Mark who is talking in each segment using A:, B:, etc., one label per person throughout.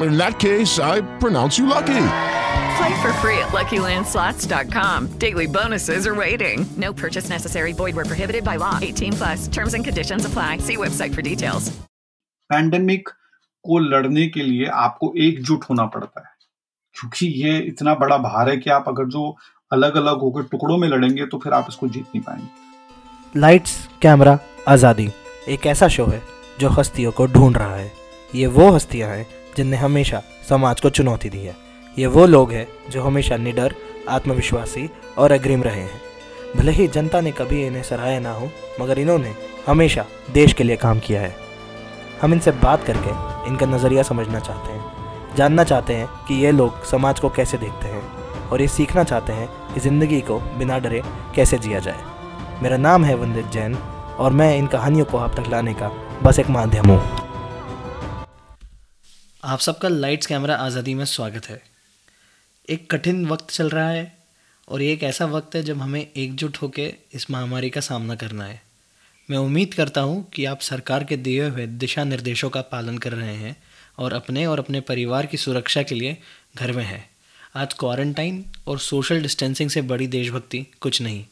A: In that case, I pronounce you lucky.
B: Play for free at LuckyLandSlots.com. Daily bonuses are waiting. No purchase necessary. Void where prohibited by law. 18 plus. Terms and conditions apply. See website for details.
C: Pandemic को लड़ने के लिए आपको एकजुट होना पड़ता है क्योंकि ये इतना बड़ा भार है कि आप अगर जो अलग अलग होकर टुकड़ों में लड़ेंगे तो फिर आप इसको जीत नहीं पाएँगे
D: लाइट्स कैमरा आज़ादी एक ऐसा शो है जो हस्तियों को ढूंढ रहा है ये वो हस्तियाँ हैं जिनने हमेशा समाज को चुनौती दी है। ये वो लोग हैं जो हमेशा निडर, आत्मविश्वासी और अग्रिम रहे हैं। भले ही जनता ने कभी इन्हें सराहा ना हो, मगर इन्होंने हमेशा देश के लिए काम किया है। हम इनसे बात करके इनका नज़रिया समझना चाहते हैं, जानना चाहते हैं कि ये लोग समाज को कैसे देखते हैं और ये सीखना चाहते हैं कि ज़िंदगी को बिना डरे कैसे जिया जाए। मेरा नाम है वंदित जैन और मैं इन कहानियों को आप तक लाने का बस एक माध्यम हूँ।
E: आप सबका लाइट्स कैमरा आज़ादी में स्वागत है। एक कठिन वक्त चल रहा है और ये एक ऐसा वक्त है जब हमें एकजुट होकर इस महामारी का सामना करना है। मैं उम्मीद करता हूँ कि आप सरकार के दिए हुए दिशा निर्देशों का पालन कर रहे हैं और अपने और अपने परिवार की सुरक्षा के लिए घर में हैं। आज क्वारंटाइन और सोशल डिस्टेंसिंग से बड़ी देशभक्ति कुछ नहीं।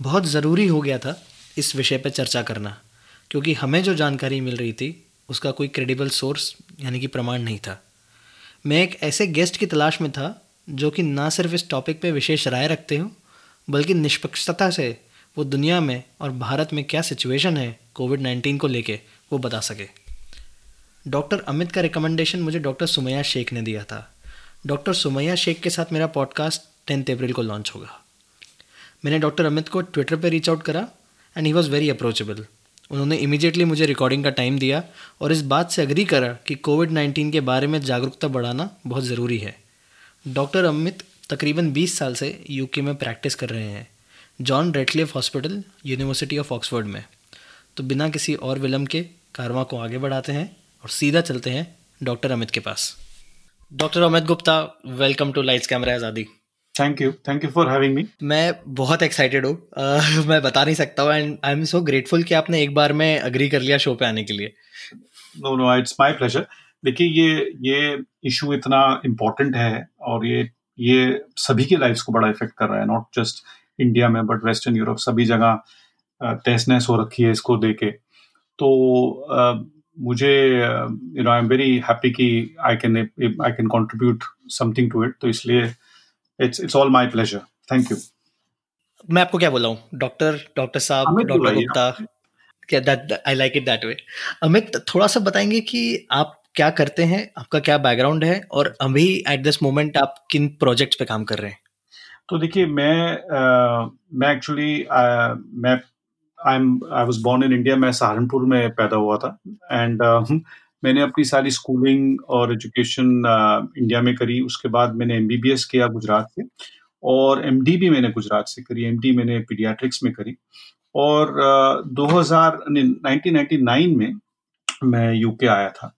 E: बहुत ज़रूरी हो गया था इस विषय पर चर्चा करना, क्योंकि हमें जो जानकारी मिल रही थी, उसका कोई क्रेडिबल सोर्स यानी कि प्रमाण नहीं था। मैं एक ऐसे गेस्ट की तलाश में था, जो कि ना सिर्फ़ इस टॉपिक पे विशेष राय रखते हो, बल्कि निष्पक्षता से वो दुनिया में और भारत में क्या सिचुएशन है कोविड नाइन्टीन को लेके, वो बता सके। डॉक्टर अमित का रिकमेंडेशन मुझे डॉक्टर सुमैया शेख ने दिया था। डॉक्टर सुमैया शेख के साथ मेरा पॉडकास्ट टेंथ अप्रैल को लॉन्च होगा। मैंने डॉक्टर अमित को ट्विटर पर रीच आउट करा and he was very approachable उन्होंने इमीडिएटली मुझे रिकॉर्डिंग का टाइम दिया और इस बात से अग्री करा कि कोविड नाइन्टीन के बारे में जागरूकता बढ़ाना बहुत ज़रूरी है। डॉक्टर अमित तकरीबन 20 साल से यूके में प्रैक्टिस कर रहे हैं। John Radcliffe hospital university of Oxford में। तो बिना किसी और विलम्ब के कारवा को आगे बढ़ाते हैं और सीधा चलते हैं डॉक्टर अमित के पास। Doctor Amit Gupta welcome to lights camera Azadi.
C: Thank you thank you for having me
E: मैं बहुत एक्साइटेड हूँ। uh, मैं बता नहीं सकता हूँ and I am so grateful कि आपने एक बार में अग्री कर लिया शो पे आने के लिए।
C: No no it's my pleasure देखिए ये ये इशू इतना इम्पोर्टेंट है और ये ये सभी की लाइफ को बड़ा इफ़ेक्ट कर रहा है नॉट जस्ट इंडिया में बट वेस्टर्न यूरोप सभी जगह तहस नहस हो रखी है इसको देके। तो uh, मुझे you know I am very happy कि I can I can contribute something to it तो इसलिए it's it's all my pleasure thank you
E: मैं आपको क्या बोला हूँ? डॉक्टर डॉक्टर साहब doctor. Gupta. I like it that way Amit थोड़ा सा बताएँगे कि आप क्या करते हैं? आपका क्या बैकग्राउंड है? और अभी एट दिस मोमेंट आप किन प्रोजेक्ट्स पे काम कर रहे हैं?
C: तो देखिए मैं अ, मैं एक्चुअली मैं I am I was born in India मैं सहारनपुर में पैदा हुआ था। एंड मैंने अपनी सारी स्कूलिंग और एजुकेशन इंडिया में करी। उसके बाद मैंने एमबीबीएस किया गुजरात से और एमडी भी मैंने गुजरात से करी। एमडी मैंने पीडियाट्रिक्स में करी। और 2000 नहीं, 1999 में मैं यूके आया था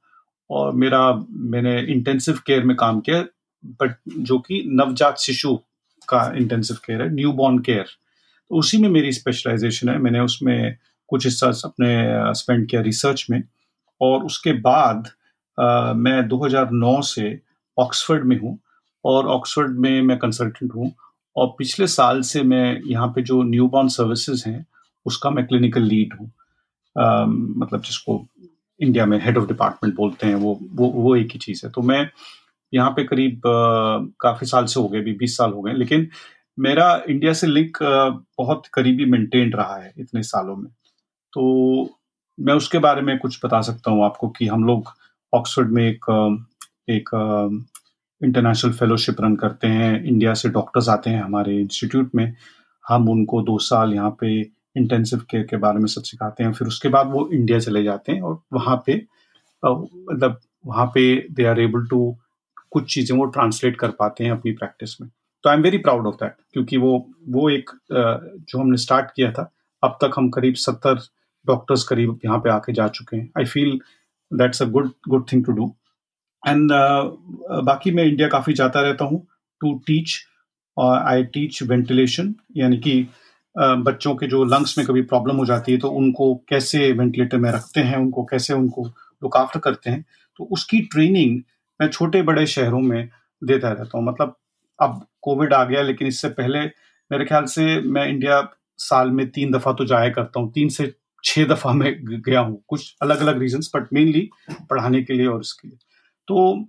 C: और मेरा मैंने इंटेंसिव केयर में काम किया बट जो कि नवजात शिशु का इंटेंसिव केयर है न्यू बॉर्न केयर तो उसी में मेरी स्पेशलाइजेशन है। मैंने उसमें कुछ हिस्सा अपने स्पेंड किया रिसर्च में। और उसके बाद अ, मैं 2009 से ऑक्सफोर्ड में हूँ और ऑक्सफोर्ड में मैं कंसल्टेंट हूँ और पिछले साल से मैं यहाँ पे जो न्यू बॉर्न सर्विसेज़ हैं उसका मैं क्लिनिकल लीड हूँ। मतलब जिसको इंडिया में हेड ऑफ़ डिपार्टमेंट बोलते हैं वो वो वो एक ही चीज़ है। तो मैं यहाँ पे करीब काफ़ी साल से हो गए भी बीस साल हो गए लेकिन मेरा इंडिया से लिंक बहुत करीबी मेंटेन रहा है इतने सालों में। तो मैं उसके बारे में कुछ बता सकता हूँ आपको कि हम लोग ऑक्सफोर्ड में एक एक इंटरनेशनल फेलोशिप रन करते हैं। इंडिया से डॉक्टर्स आते हैं हमारे इंस्टीट्यूट में। हम उनको दो साल यहाँ पे इंटेंसिव केयर के बारे में सब सिखाते हैं। फिर उसके बाद वो इंडिया चले जाते हैं और वहाँ पे मतलब वहाँ पे दे आर एबल टू कुछ चीज़ें वो ट्रांसलेट कर पाते हैं अपनी प्रैक्टिस में। तो I am very proud of that क्योंकि वो वो एक जो हमने स्टार्ट किया था, अब तक हम करीब सत्तर डॉक्टर्स करीब यहाँ पे आके जा चुके हैं। I feel that's a good good thing to do and बाकी मैं इंडिया काफ़ी जाता रहता हूँ टू टीच और आई टीच वेंटिलेशन यानी कि uh, बच्चों के जो लंग्स में कभी प्रॉब्लम हो जाती है तो उनको कैसे वेंटिलेटर में रखते हैं उनको कैसे उनको आफ्टर करते हैं तो उसकी ट्रेनिंग मैं छोटे बड़े शहरों में देता रहता हूँ। मतलब अब कोविड आ गया लेकिन इससे पहले मेरे ख्याल से मैं इंडिया साल में तीन दफ़ा तो जाया करता हूँ तीन से छह दफ़ा मैं गया हूँ कुछ अलग अलग रीजन बट मेनली पढ़ाने के लिए और इसके लिए। तो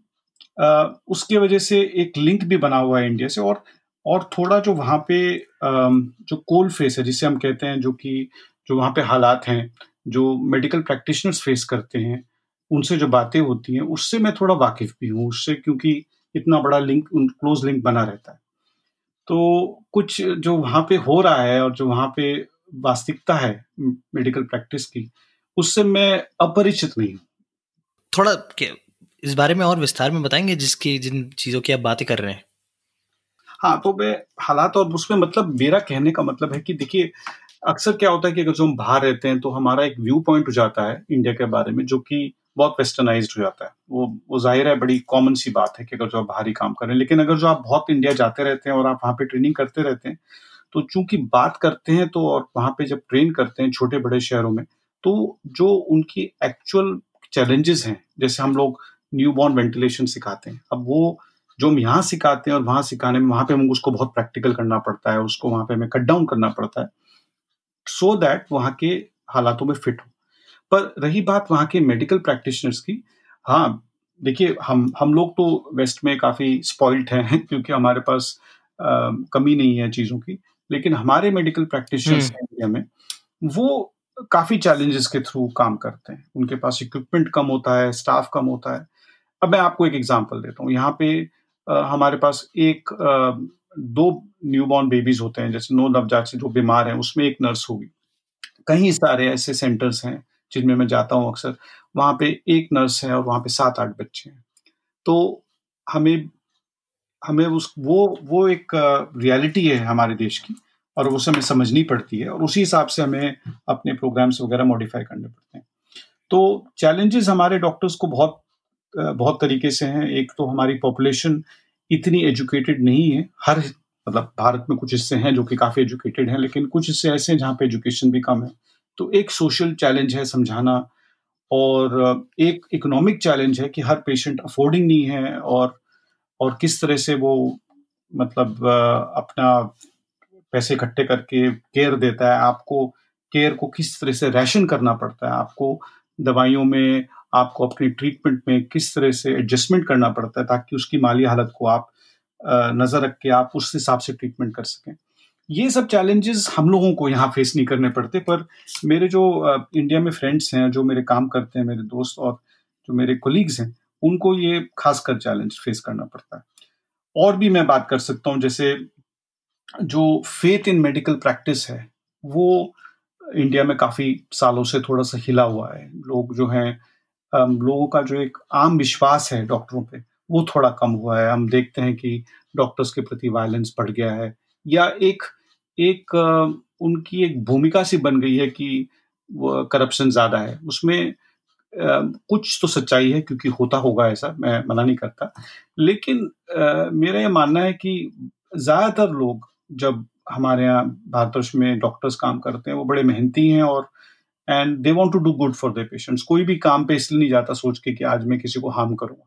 C: आ, उसके वजह से एक लिंक भी बना हुआ है इंडिया से और और थोड़ा जो वहाँ पे जो कोल फेस है जिसे हम कहते हैं जो कि जो वहाँ पे हालात हैं जो मेडिकल प्रैक्टिशनर्स फेस करते हैं उनसे जो बातें होती हैं उससे मैं थोड़ा वाकिफ भी हूँ उससे क्योंकि इतना बड़ा लिंक उन क्लोज लिंक बना रहता है। तो कुछ जो वहाँ पे हो रहा है और जो वहाँ पे वास्तविकता है मेडिकल प्रैक्टिस की उससे मैं अपरिचित नहीं हूँ।
E: थोड़ा इस बारे में और विस्तार में बताएँगे जिसकी जिन चीज़ों की आप बातें कर रहे हैं?
C: हाँ तो मैं हालात और उसमें मतलब मेरा कहने का मतलब है कि देखिए अक्सर क्या होता है कि अगर जो हम बाहर रहते हैं तो हमारा एक व्यू पॉइंट हो जाता है इंडिया के बारे में जो कि बहुत वेस्टर्नाइज हो जाता है। वो वो ज़ाहिर है बड़ी कॉमन सी बात है कि अगर जो आप बाहरी काम करें लेकिन अगर जो आप बहुत इंडिया जाते रहते हैं और आप वहाँ पे ट्रेनिंग करते रहते हैं तो चूँकि बात करते हैं तो और वहाँ पे जब ट्रेन करते हैं छोटे बड़े शहरों में तो जो उनकी एक्चुअल चैलेंजेस हैं जैसे हम लोग न्यू बॉर्न वेंटिलेशन सिखाते हैं अब वो जो हम यहाँ सिखाते हैं और वहाँ सिखाने में वहाँ पे हमें उसको बहुत प्रैक्टिकल करना पड़ता है उसको वहाँ पे हमें कट डाउन करना पड़ता है सो दैट वहाँ के हालातों में फिट हो। पर रही बात वहाँ के मेडिकल प्रैक्टिशनर्स की हाँ देखिए हम हम लोग तो वेस्ट में काफ़ी स्पॉइल्ड हैं क्योंकि हमारे पास आ, कमी नहीं है चीज़ों की लेकिन हमारे मेडिकल प्रैक्टिशनर्स इंडिया में वो काफ़ी चैलेंजेस के थ्रू काम करते हैं। उनके पास इक्विपमेंट कम होता है स्टाफ कम होता है। अब मैं आपको एक एग्जांपल देता हूँ। यहाँ पे आ, हमारे पास एक आ, दो न्यूबॉर्न बेबीज होते हैं जैसे नौ नवजात से जो बीमार हैं उसमें एक नर्स होगी। कई सारे ऐसे सेंटर्स हैं जिनमें मैं जाता हूँ अक्सर। वहाँ पे एक नर्स है और वहाँ पे सात आठ बच्चे हैं। तो हमें हमें उस, वो वो एक रियलिटी है हमारे देश की और वो हमें समझनी पड़ती है और उसी हिसाब से हमें अपने प्रोग्राम्स वगैरह मॉडिफाई करने पड़ते हैं। तो चैलेंजेस हमारे डॉक्टर्स को बहुत बहुत तरीके से हैं। एक तो हमारी पॉपुलेशन इतनी एजुकेटेड नहीं है। हर मतलब भारत में कुछ हिस्से हैं जो कि काफ़ी एजुकेटेड हैं, लेकिन कुछ हिस्से ऐसे हैं जहाँ पे एजुकेशन भी कम है। तो एक सोशल चैलेंज है समझाना और एक इकोनॉमिक चैलेंज है कि हर पेशेंट अफोर्डिंग नहीं है और और किस तरह से वो मतलब अपना पैसे इकट्ठे करके केयर देता है, आपको केयर को किस तरह से रैशन करना पड़ता है, आपको दवाइयों में, आपको अपनी ट्रीटमेंट में किस तरह से एडजस्टमेंट करना पड़ता है ताकि उसकी माली हालत को आप नज़र रख के आप उस हिसाब से ट्रीटमेंट कर सकें। ये सब चैलेंजेस हम लोगों को यहाँ फेस नहीं करने पड़ते, पर मेरे जो इंडिया में फ्रेंड्स हैं, जो मेरे काम करते हैं, मेरे दोस्त और जो मेरे कोलीग्स हैं उनको ये खासकर चैलेंज फेस करना पड़ता है। और भी मैं बात कर सकता हूँ, जैसे जो फेथ इन मेडिकल प्रैक्टिस है, वो इंडिया में काफ़ी सालों से थोड़ा सा हिला हुआ है। लोग जो हैं लोगों का जो एक आम विश्वास है डॉक्टरों पे, वो थोड़ा कम हुआ है। हम देखते हैं कि डॉक्टर्स के प्रति वायलेंस बढ़ गया है। या एक एक उनकी एक भूमिका सी बन गई है कि करप्शन ज़्यादा है। उसमें कुछ तो सच्चाई है क्योंकि होता होगा ऐसा, मैं मना नहीं करता। लेकिन मेरा ये मानना है कि ज़्यादातर लोग जब हमारे यहाँ भारतवर्ष में डॉक्टर्स काम करते हैं, वो बड़े मेहनती हैं और and they want to do good for their patients कोई भी काम पे इसलिए नहीं जाता सोच के कि आज मैं किसी को हार्म करूँगा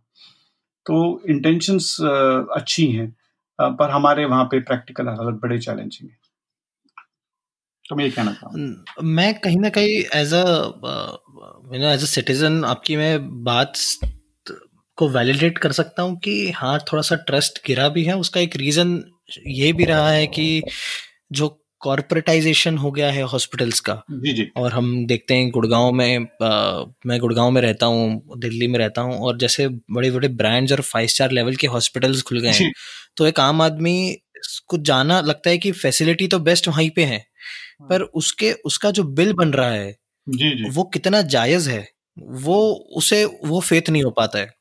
C: तो इंटेंशंस अच्छी हैं पर हमारे वहाँ पे प्रैक्टिकल हालत बड़े चैलेंजिंग है। तो मैं ये कहना चाहूँ
E: मैं कहीं ना कहीं as a as a citizen आपकी मैं बात को वैलिडेट कर सकता हूँ कि हाँ थोड़ा सा ट्रस्ट गिरा भी है। उसका एक रीज़न ये भी रहा है कि जो कॉरपोरेटाइजेशन हो गया है हॉस्पिटल्स का
C: जी जी।
E: और हम देखते हैं गुड़गांव में आ, मैं गुड़गांव में रहता हूँ दिल्ली में रहता हूँ और जैसे बड़े बड़े ब्रांड्स और फाइव स्टार लेवल के हॉस्पिटल्स खुल गए हैं तो एक आम आदमी को जाना लगता है कि फैसिलिटी तो बेस्ट वहीं पे है। पर उसके उसका जो बिल बन रहा है
C: जी जी।
E: वो कितना जायज़ है वो उसे वो फेथ नहीं हो पाता है।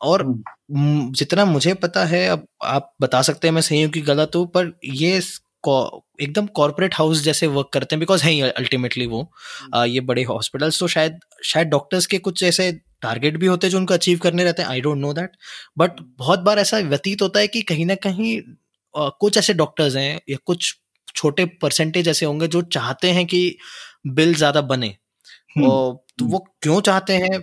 E: और
C: हम्म।
E: जितना मुझे पता है अब आप बता सकते हैं मैं सही हूँ कि गलत हूँ पर ये एकदम कॉर्पोरेट हाउस जैसे वर्क करते हैं बिकॉज़ है ही अल्टीमेटली वो आ, ये बड़े हॉस्पिटल्स तो शायद शायद डॉक्टर्स के कुछ ऐसे टारगेट भी होते हैं जो उनको अचीव करने रहते हैं I don't know that but बहुत बार ऐसा व्यतीत होता है कि कहीं ना कहीं आ, कुछ ऐसे डॉक्टर्स हैं या कुछ छोटे परसेंटेज ऐसे होंगे जो चाहते हैं कि बिल ज़्यादा बने। और तो वो क्यों चाहते हैं?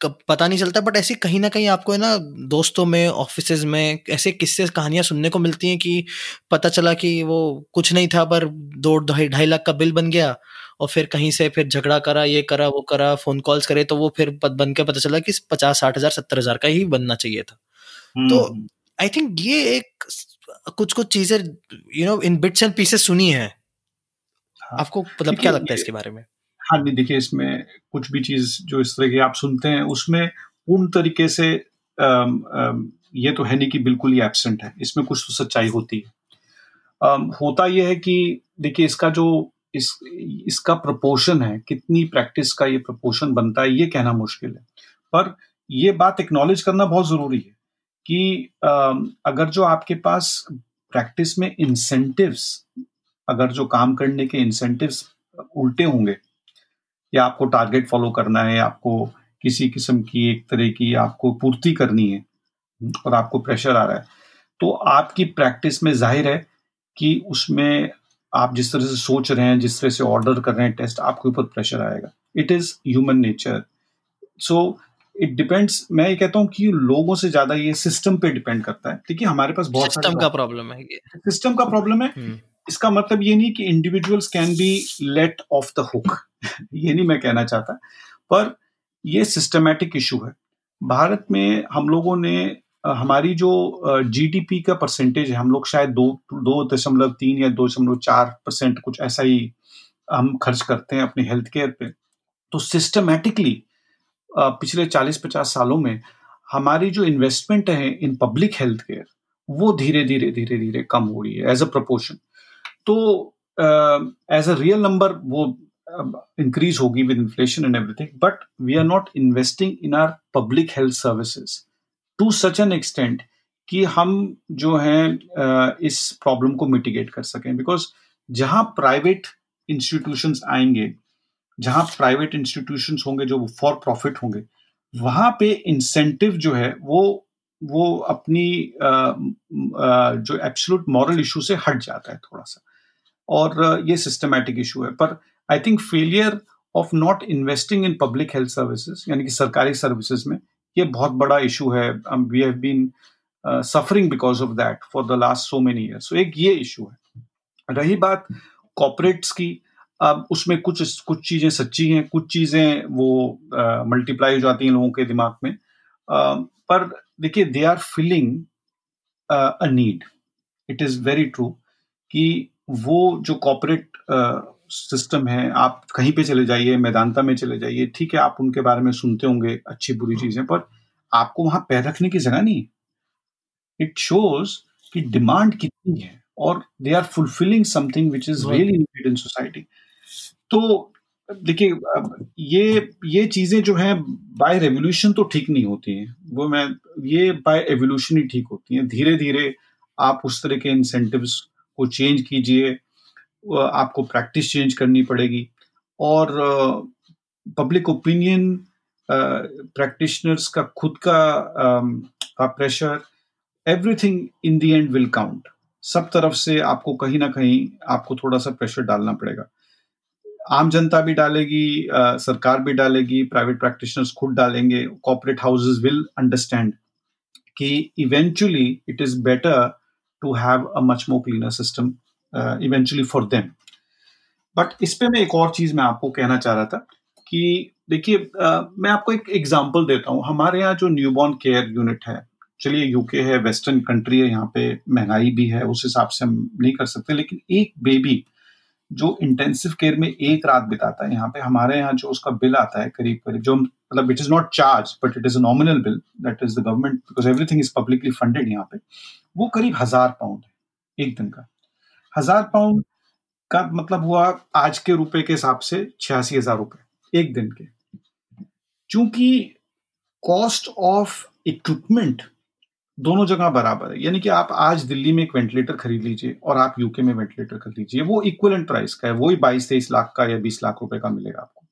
E: पता नहीं चलता बट ऐसी कहीं ना कहीं आपको है ना दोस्तों में ऑफ़िस में ऐसे किस्से कहानियाँ सुनने को मिलती हैं कि पता चला कि वो कुछ नहीं था पर दो ढाई ढाई लाख का बिल बन गया और फिर कहीं से फिर झगड़ा करा ये करा वो करा फ़ोन कॉल्स करे तो वो फिर बन के पता चला कि पचास साठ हज़ार सत्तर हज़ार का ही बनना चाहिए था। तो आई थिंक ये एक कुछ कुछ चीज़ें you know in bits and pieces सुनी है। हाँ। आपको मतलब क्या लगता है इसके बारे में?
C: हाँ नहीं देखिए इसमें कुछ भी चीज़ जो इस तरह की आप सुनते हैं उसमें पूर्ण तरीके से आम, आम, ये तो है नहीं कि बिल्कुल ही एबसेंट है। इसमें कुछ तो सच्चाई होती है। आम, होता यह है कि देखिए इसका जो इस इसका प्रपोर्शन है कितनी प्रैक्टिस का ये प्रपोर्शन बनता है ये कहना मुश्किल है। पर ये बात एक्नॉलेज करना बहुत ज़रूरी है। कि अगर जो आपके पास प्रैक्टिस में इंसेंटिव्स अगर जो काम करने के इंसेंटिव्स उल्टे होंगे, या आपको टारगेट फॉलो करना है आपको किसी किस्म की एक तरह की आपको पूर्ति करनी है, और आपको प्रेशर आ रहा है तो आपकी प्रैक्टिस में ज़ाहिर है कि उसमें आप जिस तरह से सोच रहे हैं, जिस तरह से ऑर्डर कर रहे हैं टेस्ट आपके ऊपर प्रेशर आएगा। It is human nature so it depends मैं ये कहता हूँ कि लोगों से ज़्यादा ये सिस्टम पे डिपेंड करता है। देखिए हमारे पास बहुत
E: सिस्टम का प्रॉब्लम है
C: सिस्टम का प्रॉब्लम है। हम्म। इसका मतलब ये नहीं कि individuals can be let off the hook ये नहीं मैं कहना चाहता। पर ये सिस्टमैटिक इशू है। भारत में हम लोगों ने हमारी जो जीडीपी का परसेंटेज है हम लोग शायद दो दो दशमलव तीन या दो दशमलव चार परसेंट कुछ ऐसा ही हम खर्च करते हैं अपने हेल्थ केयर पे। तो सिस्टमैटिकली पिछले चालीस पचास सालों में हमारी जो इन्वेस्टमेंट है इन पब्लिक हेल्थ केयर वो धीरे धीरे धीरे धीरे कम हो रही है एज अ प्रपोर्शन तो एज अ रियल नंबर वो इंक्रीज होगी with inflation and everything but we are not investing in our public health services to such an extent कि हम जो हैं इस प्रॉब्लम को मिटिगेट कर सकें बिकॉज़ जहाँ प्राइवेट इंस्टीट्यूशंस आएँगे जहाँ प्राइवेट इंस्टीट्यूशन होंगे जो फॉर प्रॉफिट होंगे वहाँ पे इंसेंटिव जो है वो वो अपनी आ, आ, जो एब्सोल्यूट मॉरल इशू से हट जाता है थोड़ा सा और ये सिस्टमैटिक इशू है। पर I think failure of not investing in public health services यानी कि सरकारी सर्विसेज़ में ये बहुत बड़ा इशू है। We have been suffering because of that for the last so many year so एक ये इशू है। रही बात कॉपरेट्स की अब उसमें कुछ कुछ चीज़ें सच्ची हैं कुछ चीज़ें वो मल्टीप्लाई हो जाती हैं लोगों के दिमाग में। uh, पर देखिए they are feeling a need it is very true कि वो जो कॉपरेट सिस्टम है आप कहीं पे चले जाइए मैदानता में चले जाइए ठीक है आप उनके बारे में सुनते होंगे अच्छी बुरी चीज़ें पर आपको वहाँ पैर रखने की जगह नहीं इट शोज़ कि डिमांड कितनी है और they are fulfilling something which is really needed in society तो देखिए ये ये चीज़ें जो हैं बाय रेवोल्यूशन तो ठीक नहीं होती हैं। वो मैं, ये बाय एवोल्यूशन ही ठीक होती हैं। धीरे धीरे आप उस तरह के इंसेंटिव्स को चेंज कीजिए आपको प्रैक्टिस चेंज करनी पड़ेगी। और पब्लिक ओपिनियन प्रैक्टिशनर्स का, खुद का pressure everything in the end will count सब तरफ़ से आपको कहीं ना कहीं आपको थोड़ा सा प्रेशर डालना पड़ेगा। आम जनता भी डालेगी सरकार भी डालेगी प्राइवेट प्रैक्टिशनर्स खुद डालेंगे कॉपरेट हाउसेस विल अंडरस्टैंड कि eventually it is better to have a much more cleaner system eventually for them but इस पे मैं एक और चीज़ मैं आपको कहना चाह रहा था कि देखिए मैं आपको एक एग्जांपल देता हूँ। हमारे यहाँ जो न्यूबॉर्न केयर यूनिट है, चलिए यूके है वेस्टर्न कंट्री है, यहाँ पे महँगाई भी है, उस हिसाब से हम नहीं कर सकते, लेकिन एक बेबी जो इंटेंसिव केयर में एक रात बिताता है, यहाँ पे हमारे यहाँ जो उसका बिल आता है, करीब करीब जो मतलब it is not charge but it is a nominal bill that is the government because everything is publicly funded यहाँ पे, वो करीब हज़ार पाउंड है, एक दिन का। हज़ार पाउंड का मतलब हुआ आज के रुपए के हिसाब से छियासी हज़ार रुपए, एक दिन के। चूँकि कॉस्ट ऑफ़ इक्विपमेंट दोनों जगह बराबर है। यानी कि आप आज दिल्ली में एक वेंटिलेटर खरीद लीजिए और आप यूके में वेंटिलेटर खरीद लीजिए, वो इक्वलेंट प्राइस का है, वही बाईस तेईस लाख का या बीस लाख रुपए का मिलेगा आपको।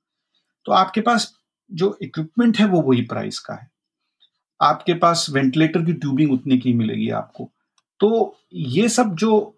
C: तो आपके पास जो इक्विपमेंट है, वो वही प्राइस का है। आपके पास वेंटिलेटर की ट्यूबिंग उतनी की मिलेगी आपको। तो ये सब जो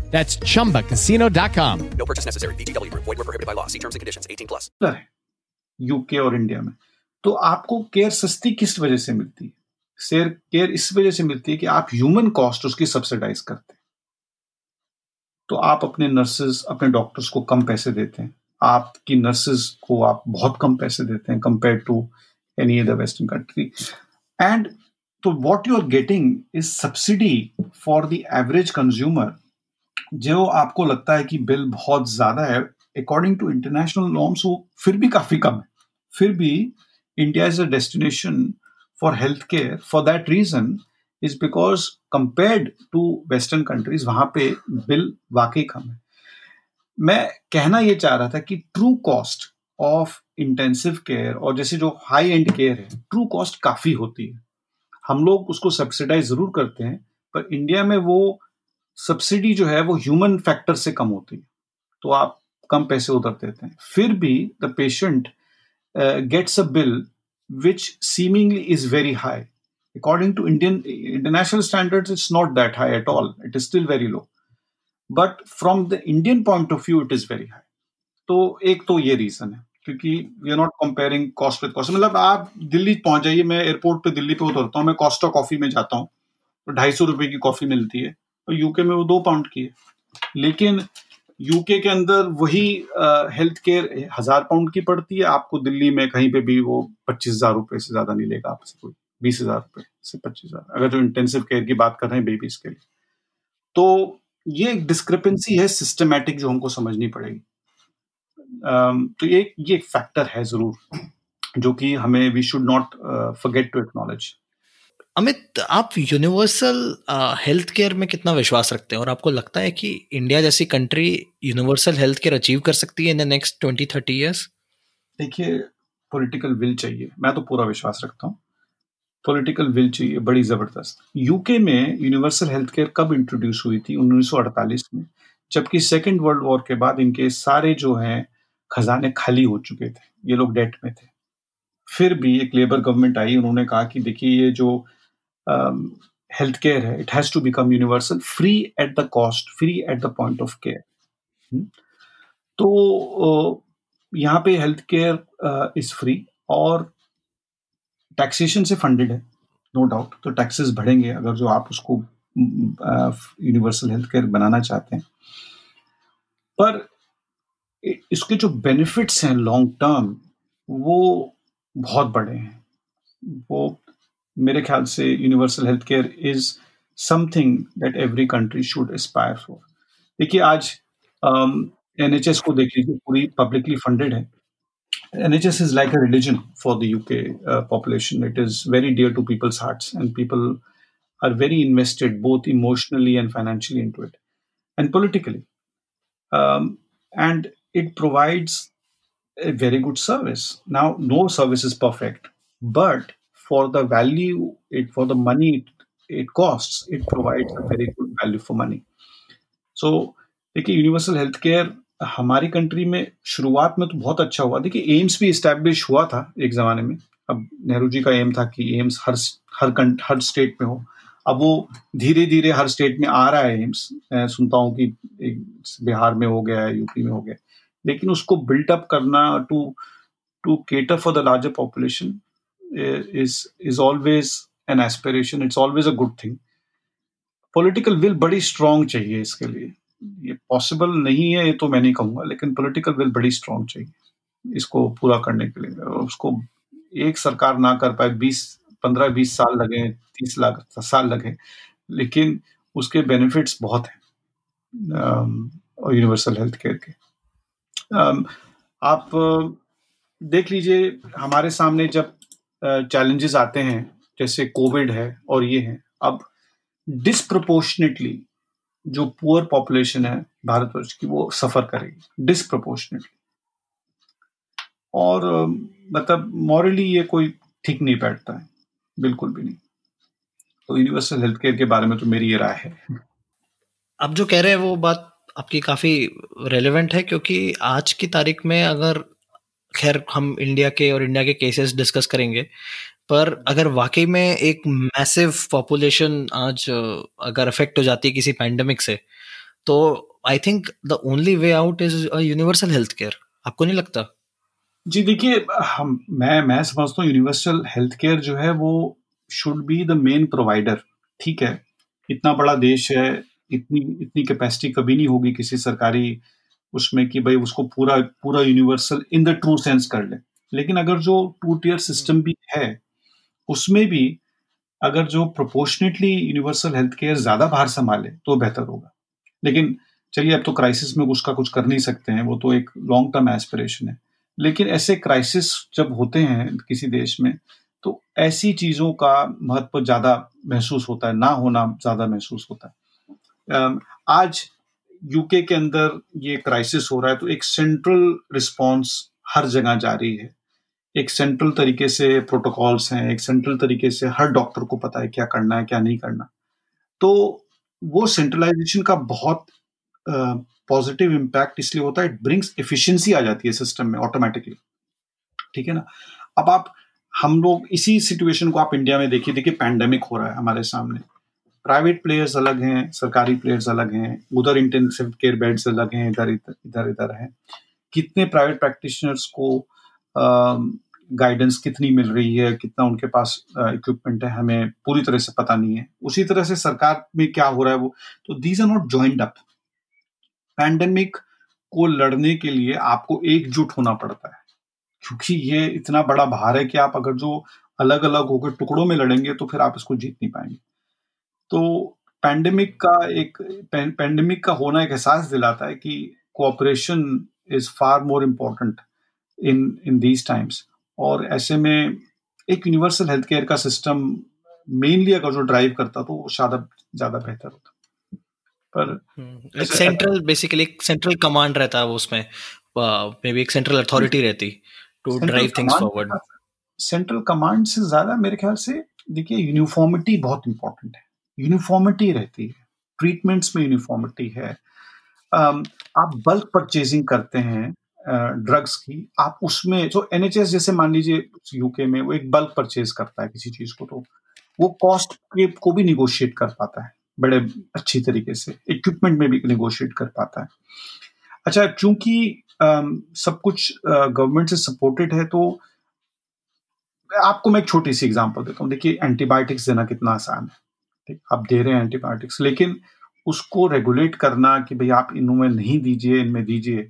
F: That's chumbacasino.com. No purchase necessary. BGW. Void were prohibited by law. See terms and conditions 18 plus.
C: UK और इंडिया में तो आपको केयर सस्ती किस वजह से मिलती है शेयर केयर इस वजह से मिलती है कि आप ह्यूमन कॉस्ट उसकी सब्सिडाइज करते हैं तो आप अपने नर्सेज अपने डॉक्टर्स को कम पैसे देते हैं आपकी नर्सेज को आप बहुत कम पैसे देते हैं compare to any other western country and तो what you are getting is subsidy for the average consumer जो आपको लगता है कि बिल बहुत ज़्यादा है अकॉर्डिंग टू इंटरनेशनल नॉर्म्स वो फिर भी काफ़ी कम है। फिर भी India is a destination for health care for that reason is because compared to western countries वहाँ पे बिल वाकई कम है। मैं कहना ये चाह रहा था कि true cost of intensive care और जैसे जो हाई एंड केयर है ट्रू कॉस्ट काफ़ी होती है। हम लोग उसको सब्सिडाइज ज़रूर करते हैं, पर इंडिया में वो सब्सिडी जो है वो ह्यूमन फैक्टर से कम होती है। तो आप कम पैसे उधर देते हैं। फिर भी the patient gets a bill which seemingly is very high according to Indian international standard it's not that high at all it is still very low but from the Indian point of view it is very high तो एक तो ये reason है, क्योंकि we are not comparing cost with cost मतलब आप दिल्ली पहुँच जाइए, मैं एयरपोर्ट पे दिल्ली पे उतरता हूँ, मैं कॉस्ट कॉफ़ी में जाता हूँ तो ढाई सौ रुपए की कॉफ़ी मिलती है। यूके में वो दो पाउंड की है। लेकिन यूके के अंदर वही हेल्थ केयर हज़ार पाउंड की पड़ती है। आपको दिल्ली में कहीं पे भी वो पच्चीस हज़ार रुपए से ज़्यादा नहीं लेगा आपसे कोई। बीस हज़ार रुपए से पच्चीस हज़ार। अगर जो इंटेंसिव केयर की बात कर रहे हैं बेबीज के लिए। तो ये एक डिस्क्रिपेंसी है सिस्टमेटिक जो हमको समझनी पड़ेगी। तो ये ये एक फैक्टर है ज़रूर, जो कि हमें we should not forget to acknowledge
E: Amit, आप यूनिवर्सल हेल्थ केयर में कितना विश्वास रखते हैं? और आपको लगता है कि इंडिया जैसी country universal health care achieve कर सकती है in the next twenty thirty years
C: देखिए पॉलिटिकल विल चाहिए। मैं तो पूरा विश्वास रखता हूँ। पॉलिटिकल विल चाहिए, बड़ी ज़बरदस्त। यूके में यूनिवर्सल हेल्थ केयर कब इंट्रोड्यूस हुई थी? 1948 में, जबकि सेकेंड वर्ल्ड वॉर के बाद इनके सारे जो हैं, खजाने खाली हो चुके थे। ये लोग डेट में थे। फिर भी एक लेबर गवर्नमेंट आई, उन्होंने कहा कि देखिए, ये जो um, केयर है it has to become universal free at the cost free at the point of care तो यहाँ पे हेल्थ केयर इज़ फ्री और टैक्सेशन से फंडेड है नो डाउट तो टैक्सेस बढ़ेंगे अगर जो आप उसको यूनिवर्सल हेल्थ केयर बनाना चाहते हैं। पर इसके जो बेनिफिट्स हैं लॉन्ग टर्म वो बहुत बड़े हैं। वो मेरे ख्याल से universal health care is something that every country should aspire for देखिए आज एन एच को देख लीजिए, पूरी पब्लिकली फंडेड है। N H S is like a religion for the U K population it is very dear to people's heart and people are very invested both emotionally and financially in it and politically and it provides a very good service now no service is perfect but for the value it for the money it, it costs it provides a very good value for money. So देखिए universal health care हमारी country में शुरुआत में तो बहुत अच्छा हुआ। देखिए एम्स भी इस्टेब्लिश हुआ था एक जमाने में। अब नेहरू जी का एम था कि एम्स हर हर हर स्टेट में हो। अब वो धीरे धीरे हर स्टेट में आ रहा है एम्स सुनता हूँ कि बिहार में हो गया है यूपी में हो गया। लेकिन उसको बिल्टअप करना to to cater for the larger population is is always an aspiration. It's always a good thing. Political will बड़ी स्ट्रांग चाहिए इसके लिए। ये पॉसिबल नहीं है, ये तो मैं नहीं कहूँगा, लेकिन पॉलिटिकल विल बड़ी स्ट्रांग चाहिए। इसको पूरा करने के लिए। उसको एक सरकार ना कर पाए, बीस, पंद्रह, बीस साल लगे, तीस लाख साल लगे, लेकिन उसके बेनिफिट्स बहुत हैं यूनिवर्सल हेल्थ केयर के। आप, देख लीजिए, हमारे सामने जब चैलेंजेस आते हैं, जैसे कोविड है और ये है। अब डिस्प्रपोर्शनेटली जो पुअर पॉपुलेशन है भारतवर्ष की, वो सफ़र करेगी डिस्प्रपोर्शनेटली और मतलब मॉरली ये कोई ठीक नहीं बैठता है, बिल्कुल भी नहीं। तो यूनिवर्सल हेल्थ केयर के बारे में तो मेरी ये राय है।
E: आप जो कह रहे हैं वो बात आपकी काफ़ी रेलेवेंट है, क्योंकि आज की तारीख में अगर खैर, हम इंडिया के और इंडिया के केसेस डिस्कस करेंगे। पर अगर वाकई में एक मैसिव पॉपुलेशन आज अगर अफेक्ट हो जाती है किसी पैंडमिक से तो I think the only way out is universal health care आपको नहीं लगता?
C: जी, देखिए, हम, मैं मैं समझता हूँ यूनिवर्सल हेल्थ केयर जो है वो should be the main provider ठीक है? इतना बड़ा देश है, इतनी इतनी कैपेसिटी कभी नहीं होगी किसी सरकारी उसमें कि भाई उसको पूरा पूरा universal in the true sense कर ले। लेकिन अगर जो टू टीयर सिस्टम भी है, उसमें भी अगर जो प्रोपोर्शनेटली यूनिवर्सल हेल्थ केयर ज़्यादा बाहर संभाले तो बेहतर होगा। लेकिन चलिए, अब तो क्राइसिस में उसका कुछ कर नहीं सकते हैं, वो तो एक लॉन्ग टर्म एस्पिरेशन है। लेकिन ऐसे क्राइसिस जब होते हैं किसी देश में तो ऐसी चीज़ों का महत्व ज़्यादा महसूस होता है, ना होना ज़्यादा महसूस होता है। आज यूके के अंदर ये क्राइसिस हो रहा है तो एक सेंट्रल रिस्पांस हर जगह जारी है। एक सेंट्रल तरीके से प्रोटोकॉल्स हैं, एक सेंट्रल तरीके से हर डॉक्टर को पता है क्या करना है, क्या नहीं करना। तो वो सेंट्रलाइजेशन का बहुत पॉजिटिव इम्पैक्ट इसलिए होता है इट ब्रिंग्स एफिशिएंसी आ जाती है सिस्टम में ऑटोमेटिकली ठीक है ना? अब आप, हम लोग इसी सिचुएशन को आप इंडिया में देखिए देखिए पैंडेमिक हो रहा है हमारे सामने। प्राइवेट प्लेयर्स अलग हैं, सरकारी प्लेयर्स अलग हैं, उधर इंटेंसिव केयर बेड्स अलग हैं, इधर इधर इधर है। कितने प्राइवेट प्रैक्टिशनर्स को गाइडेंस कितनी मिल रही है, कितना उनके पास इक्विपमेंट है, हमें पूरी तरह से पता नहीं है। उसी तरह से सरकार में क्या हो रहा है वो? तो these are not joint up pandemic को लड़ने के लिए आपको एकजुट होना पड़ता है। क्योंकि ये इतना बड़ा भार है कि आप अगर जो अलग अलग होकर टुकड़ों में लड़ेंगे तो फिर आप इसको जीत नहीं पाएँगे। तो पैंडेमिक का एक पैंडेमिक का होना एक एहसास दिलाता है कि cooperation is far more important in in these times और ऐसे में एक यूनिवर्सल हेल्थ केयर का सिस्टम मेनली अगर जो ड्राइव करता तो ज़्यादा ज़्यादा बेहतर होता।
E: पर सेंट्रल बेसिकली एक सेंट्रल कमांड रहता है वो उसमें। मे बी एक सेंट्रल अथॉरिटी रहती to drive things forward
C: central command से ज़्यादा मेरे ख्याल से देखिए यूनिफॉर्मिटी बहुत इंपॉर्टेंट है। यूनिफॉर्मिटी रहती है ट्रीटमेंट्स में यूनिफॉर्मिटी है। आप बल्क परचेजिंग करते हैं ड्रग्स की, आप उसमें जो एनएचएस जैसे मान लीजिए यूके में वो एक बल्क परचेज करता है किसी चीज़ को तो वो कॉस्ट के, को भी निगोशिएट कर पाता है, बड़े अच्छी तरीके से इक्विपमेंट में भी निगोशिएट कर पाता है। अच्छा चूँकि सब कुछ गवर्नमेंट से सपोर्टेड है तो आपको मैं एक छोटी सी एग्जांपल देता हूँ। देखिए एंटीबायोटिक्स देना कितना आसान है। आप दे रहे हैं एंटीबायोटिक्स लेकिन उसको रेगुलेट करना कि भाई आप इनमें नहीं दीजिए, इनमें दीजिए,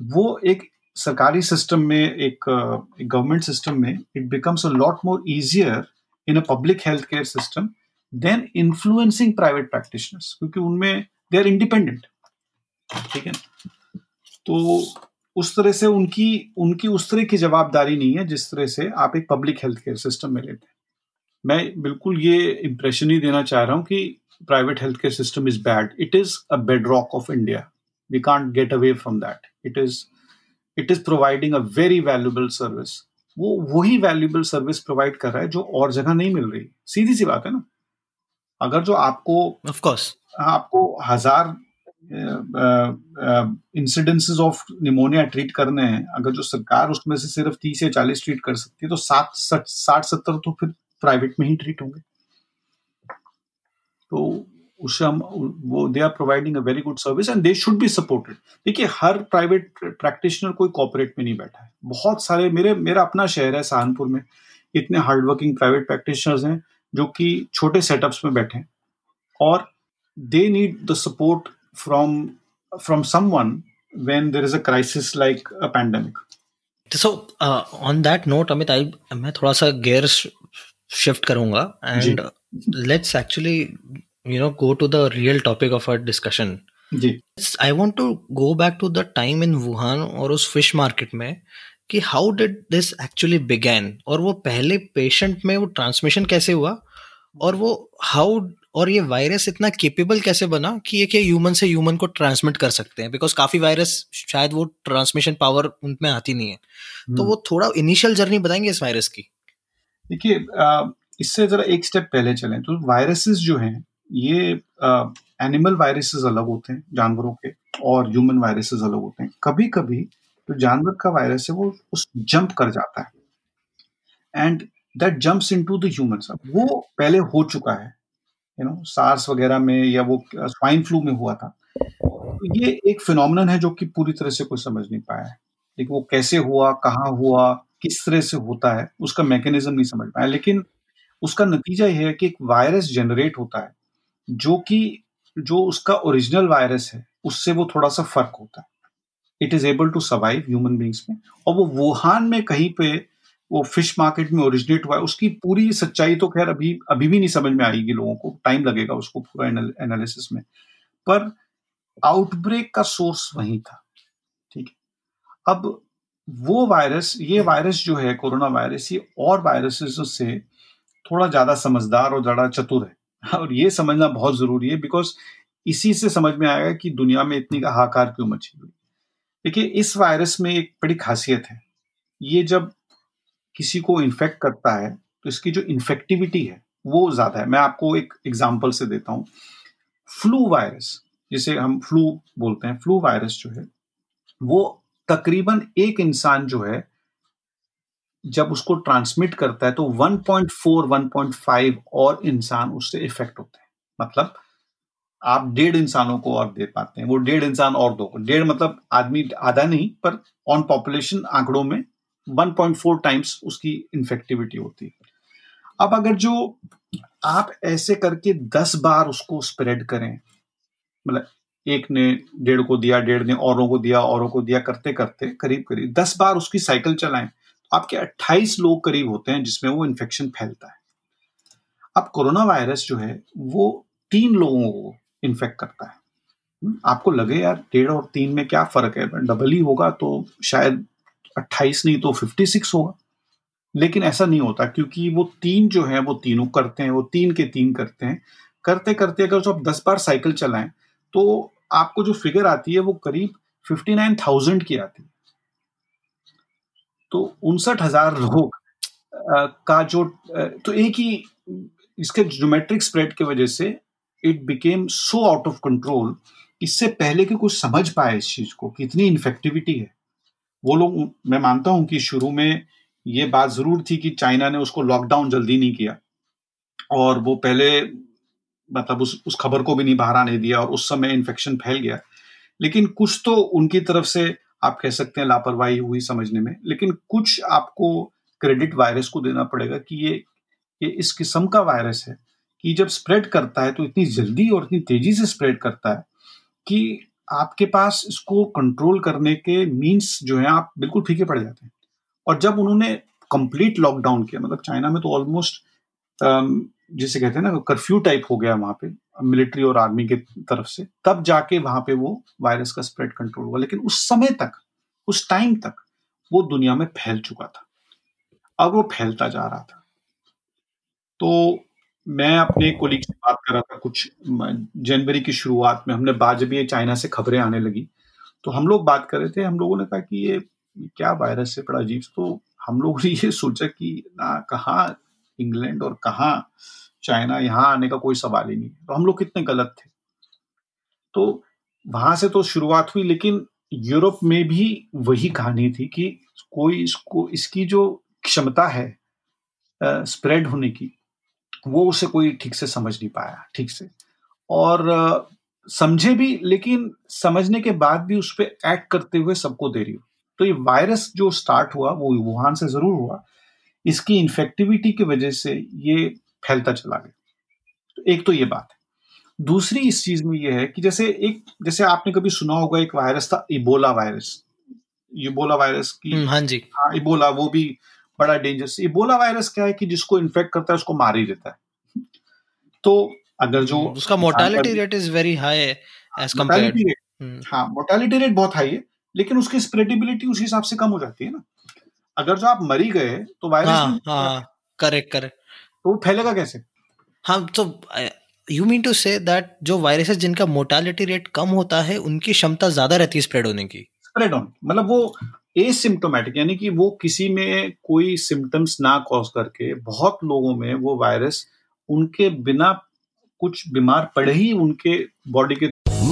C: वो एक सरकारी सिस्टम में, एक गवर्नमेंट सिस्टम में it becomes a lot more easier in a public health care system then influencing private practitioners क्योंकि उनमें दे आर इंडिपेंडेंट ठीक है तो उस तरह से उनकी उनकी उस तरह की जवाबदारी नहीं है जिस तरह से आप एक पब्लिक हेल्थ केयर सिस्टम में लेते हैं। मैं बिल्कुल ये इम्प्रेशन ही देना चाह रहा हूँ कि private health care system is bad it is a bedrock of India we can't get away from that it is it is providing a very valuable service वो वही वैल्यूबल सर्विस प्रोवाइड कर रहा है जो और जगह नहीं मिल रही। सीधी सी बात है ना? अगर जो आपको
E: ऑफ़ कोर्स
C: आपको हज़ार इंसिडेंसेस ऑफ़ निमोनिया ट्रीट करने हैं अगर जो सरकार उसमें से सिर्फ़ तीस या चालीस ट्रीट कर सकती है तो सात साठ सत्तर तो फिर प्राइवेट में ही ट्रीट होंगे। तो उससे हम वो they are providing a very good service and they should be supported देखिए हर प्राइवेट प्रैक्टिशनर कोई कॉपरेट में नहीं बैठा है। बहुत सारे मेरे मेरा अपना शहर है सहारनपुर में। इतने हार्डवर्किंग प्राइवेट प्रैक्टिशनर्स हैं जो कि छोटे सेटअप्स में बैठे हैं। और they need the support from from someone when there is a crisis like a pandemic
E: so uh, on that note amit i मैं थोड़ा सा gear shift करूँगा let's actually you know go to the real topic of our discussion.
C: Ji
E: I want to go back to the time in Wuhan और उस fish market में कि how did this actually begin और वो पहले patient में वो transmission कैसे हुआ? और वो हाउ और ये वायरस इतना केपेबल कैसे बना कि ये ह्यूमन से ह्यूमन को ट्रांसमिट कर सकते हैं? बिकॉज़ काफ़ी वायरस शायद वो ट्रांसमिशन पावर उनमें आती नहीं है। hmm.
C: तो।
E: वो थोड़ा इनिशियल जर्नी बताएँगे इस वायरस की।
C: देखिए इससे जरा एक स्टेप पहले चलें। तो वायरसेस जो हैं, ये एनिमल वायरसेस अलग होते हैं, जानवरों के और ह्यूमन वायरसेस अलग होते हैं। कभी कभी जो जानवर का वायरस है, वो उस जंप कर जाता है। And that jumps into the human वो पहले हो चुका है यू नो सार्स वगैरह में या वो स्वाइन फ्लू में हुआ था। तो ये एक फिनोमिनन है जो कि पूरी तरह से कोई समझ नहीं पाया है। लेकिन वो कैसे हुआ, कहाँ हुआ किस तरह से होता है, उसका मैकेनिज्म नहीं समझ पाया। लेकिन उसका नतीजा यह है कि एक वायरस जनरेट होता है, जो कि, जो उसका ओरिजिनल वायरस है, उससे वो थोड़ा सा फ़र्क होता है। It is able to survive human beings में, और वो वुहान में कहीं पे, वो फ़िश मार्केट में ओरिजिनेट हुआ है, उसकी पूरी सच्चाई तो खैर अभी अभी भी नहीं समझ में आएगी लोगों को टाइम लगेगा उसको पूरा एनालिसिस में। पर आउटब्रेक का सोर्स वही था, ठीक है। अब वो वायरस ये वायरस जो है कोरोना वायरस ये और वायरसेस से थोड़ा ज़्यादा समझदार और ज़्यादा चतुर है। और ये समझना बहुत ज़रूरी है बिकॉज़ इसी से समझ में आएगा कि दुनिया में इतनी का हाकार क्यों मची हुई। देखिए, इस वायरस में एक बड़ी खासियत है। ये जब किसी को इन्फेक्ट करता है तो इसकी जो इन्फेक्टिविटी है, वो ज़्यादा है। मैं आपको एक एग्ज़ाम्पल से देता हूँ। फ्लू वायरस जिसे हम फ्लू बोलते हैं फ्लू वायरस जो है, वो तकरीबन एक इंसान जो है, जब उसको ट्रांसमिट करता है तो 1.4 1.5 और इंसान उससे इफ़ेक्ट होते हैं। मतलब आप डेढ़ इंसानों को और दे पाते हैं। वो डेढ़ इंसान और दो डेढ़ मतलब आदमी आधा नहीं, पर ऑन पॉपुलेशन आंकड़ों में 1.4 टाइम्स उसकी इन्फेक्टिविटी होती है। अब अगर जो आप ऐसे करके 10 बार उसको स्प्रेड करें मतलब एक ने डेढ़ को दिया डेढ़ ने औरों को दिया औरों को दिया करते करते करीब करीब दस बार उसकी साइकिल चलाएँ तो आपके 28 लोग करीब होते हैं जिसमें वो इन्फेक्शन फैलता है। अब कोरोना वायरस जो है वो तीन लोगों को इन्फेक्ट करता है। हम्म, आपको लगे यार डेढ़ और तीन में क्या फ़र्क है? डबल ही होगा तो शायद अट्ठाईस नहीं तो फिफ्टी सिक्स होगा। लेकिन ऐसा नहीं होता क्योंकि वो तीन जो है वो तीनों करते हैं वो तीन के तीन करते हैं। करते करते अगर जो आप दस बार साइकिल चलाएँ तो आपको जो फिगर आती है वो करीब फिफ्टी नाइन थाउज़ेंड की आती है। तो उनसठ हज़ार लोग का जो तो एक ही इसके ज्योमेट्रिक स्प्रेड की वजह से it became so out of control इससे पहले कि कुछ समझ पाए इस चीज़ को कितनी इन्फेक्टिविटी है। वो लोग, मैं मानता हूँ कि शुरू में ये बात ज़रूर थी कि चाइना ने उसको लॉकडाउन जल्दी नहीं किया और वो पहले मतलब उस उस खबर को भी नहीं, बाहर आने दिया और उस समय इन्फेक्शन फैल गया। लेकिन कुछ तो उनकी तरफ़ से आप कह सकते हैं लापरवाही हुई समझने में। लेकिन कुछ आपको क्रेडिट वायरस को देना पड़ेगा कि ये ये इस किस्म का वायरस है कि जब स्प्रेड करता है तो इतनी जल्दी और इतनी तेज़ी से स्प्रेड करता है कि आपके पास इसको कंट्रोल करने के मीन्स जो है आप बिल्कुल फीके पड़ जाते हैं। और जब उन्होंने कंप्लीट लॉकडाउन किया मतलब चाइना में तो ऑलमोस्ट जिसे कहते हैं ना, कर्फ्यू टाइप हो गया वहाँ पे, मिलिट्री और आर्मी की तरफ़ से। तब जाके वहाँ पे वो वायरस का स्प्रेड कंट्रोल हुआ। लेकिन उस समय तक, उस टाइम तक वो दुनिया में फैल चुका था। अब वो फैलता जा रहा था। तो मैं अपने कोलीग से बात कर रहा था कुछ जनवरी की शुरुआत में। हमने बाद जब ये चाइना से खबरें आने लगी तो हम लोग बात कर रहे थे। हम लोगों ने कहा कि ये क्या वायरस है, बड़ा अजीब। तो हम लोगों ने ये सोचा कि, ना, कहा इंग्लैंड और कहा चाइना यहाँ आने का कोई सवाल ही नहीं। तो हम लोग कितने गलत थे? तो वहाँ से तो शुरुआत हुई लेकिन यूरोप में भी वही कहानी थी कि कोई इसको इसकी जो क्षमता है स्प्रेड होने की वो उसे कोई ठीक से समझ नहीं पाया ठीक से। और अ, समझे भी लेकिन समझने के बाद भी उस पर एक्ट करते हुए सबको दे रही हो तो ये वायरस जो स्टार्ट हुआ वो वुहान से ज़रूर हुआ इसकी इन्फेक्टिविटी की वजह से ये फैलता चला गया। तो एक तो ये बात है। दूसरी इस चीज़ में ये है कि जैसे एक जैसे आपने कभी सुना होगा एक वायरस था इबोला वायरस इबोला वायरस की
E: हम्म, हाँ जी।
C: हाँ इबोला वो भी बड़ा डेंजरस इबोला वायरस क्या है कि जिसको इन्फेक्ट करता है उसको मार ही देता है। तो अगर जो
E: हम्म, उसका mortality rate is very high as compared
C: mortality rate हाँ मोर्टालिटी रेट बहुत हाई है लेकिन उसकी स्प्रेडेबिलिटी उस हिसाब से कम हो जाती है ना। अगर जो आप मरी गए तो वायरस
E: हाँ हाँ करेक्ट करेक्ट
C: तो वो फैलेगा कैसे?
E: हाँ तो you mean to say that जो वायरसेस जिनका मोर्टालिटी रेट कम होता है उनकी क्षमता ज़्यादा रहती है स्प्रेड होने की?
C: स्प्रेड ऑन मतलब वो एसिम्टोमेटिक यानी कि वो किसी में कोई सिम्टम्स ना कॉज करके बहुत लोगों में वो वायरस उनके बिना कुछ बीमार पड़े ही उनके बॉडी के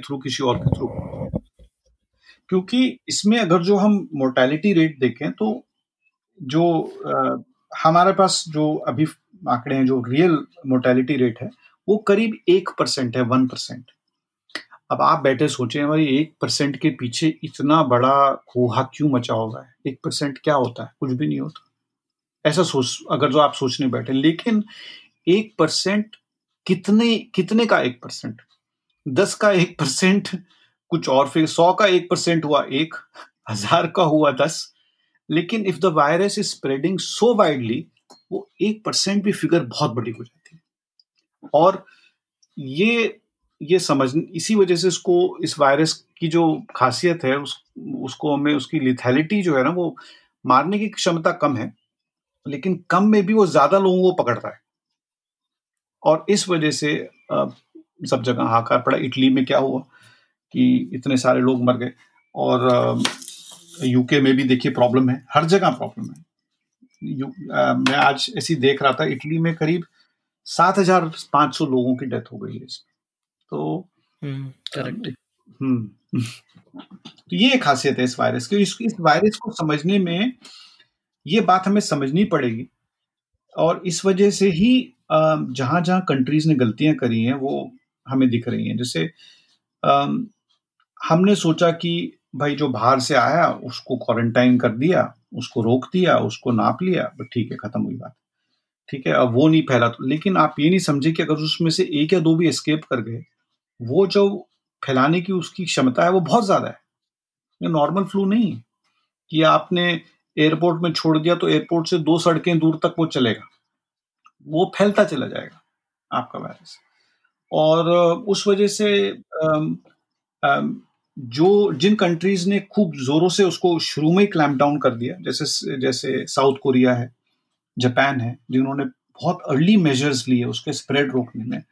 C: Through किसी और के थ्रू क्योंकि इसमें अगर जो हम मोर्टेलिटी रेट देखें तो जो अ, हमारे पास जो अभी आंकड़े हैं जो रियल मोर्टेलिटी रेट है वो करीब एक परसेंट है वन परसेंट। अब आप बैठे सोचें हमारी एक परसेंट के पीछे इतना बड़ा खोहा क्यों मचा होगा एक परसेंट क्या होता है? कुछ भी नहीं होता। ऐसा सोच अगर जो आप सोचने बैठे लेकिन एक परसेंट कितने कितने का एक परसेंट? दस का एक परसेंट कुछ और, फिर सौ का एक परसेंट हुआ, एक हज़ार का हुआ दस। लेकिन if the virus is spreading so widely वो एक परसेंट भी फिगर बहुत बड़ी हो जाती है। और ये ये समझ, इसी वजह से इसको, इस वायरस की जो खासियत है, उस, उसको हमें, उसकी लिथैलिटी जो है ना, वो मारने की क्षमता कम है, लेकिन कम में भी वो ज़्यादा लोगों को पकड़ता है। और इस वजह से सब जगह हाहाकार पड़ा। इटली में क्या हुआ कि इतने सारे लोग मर गए और यूके में भी देखिए प्रॉब्लम है। हर जगह प्रॉब्लम है। यू, अ, मैं आज ऐसी देख रहा था इटली में करीब सात हज़ार पाँच सौ लोगों की डेथ हो गई है इसमें। तो
E: करेक्ट
C: हम्म तो ये एक खासियत है इस वायरस की। इस, इस वायरस को समझने में ये बात हमें समझनी पड़ेगी और इस वजह से ही जहाँ जहाँ कंट्रीज़ ने गलतियाँ करी हैं वो हमें दिख रही हैं। जैसे हमने सोचा कि भाई जो बाहर से आया, उसको क्वारंटाइन कर दिया, उसको रोक दिया, उसको नाप लिया बट ठीक है, खत्म हुई बात। ठीक है, अब वो नहीं फैला तो लेकिन आप ये नहीं समझे कि अगर उसमें से एक या दो भी एस्केप कर गए, वो जो फैलाने की उसकी क्षमता है, वो बहुत ज़्यादा है। ये नॉर्मल फ्लू नहीं है। कि आपने एयरपोर्ट में छोड़ दिया तो एयरपोर्ट से दो सड़कें दूर तक वो चलेगा। वो फैलता चला जाएगा आपका वायरस और उस वजह से जो जिन कंट्रीज़ ने खूब जोरों से उसको शुरू में ही क्लैम्प डाउन कर दिया, जैसे जैसे साउथ कोरिया है जापान है, जिन्होंने बहुत अर्ली मेजर्स लिए उसके स्प्रेड रोकने में,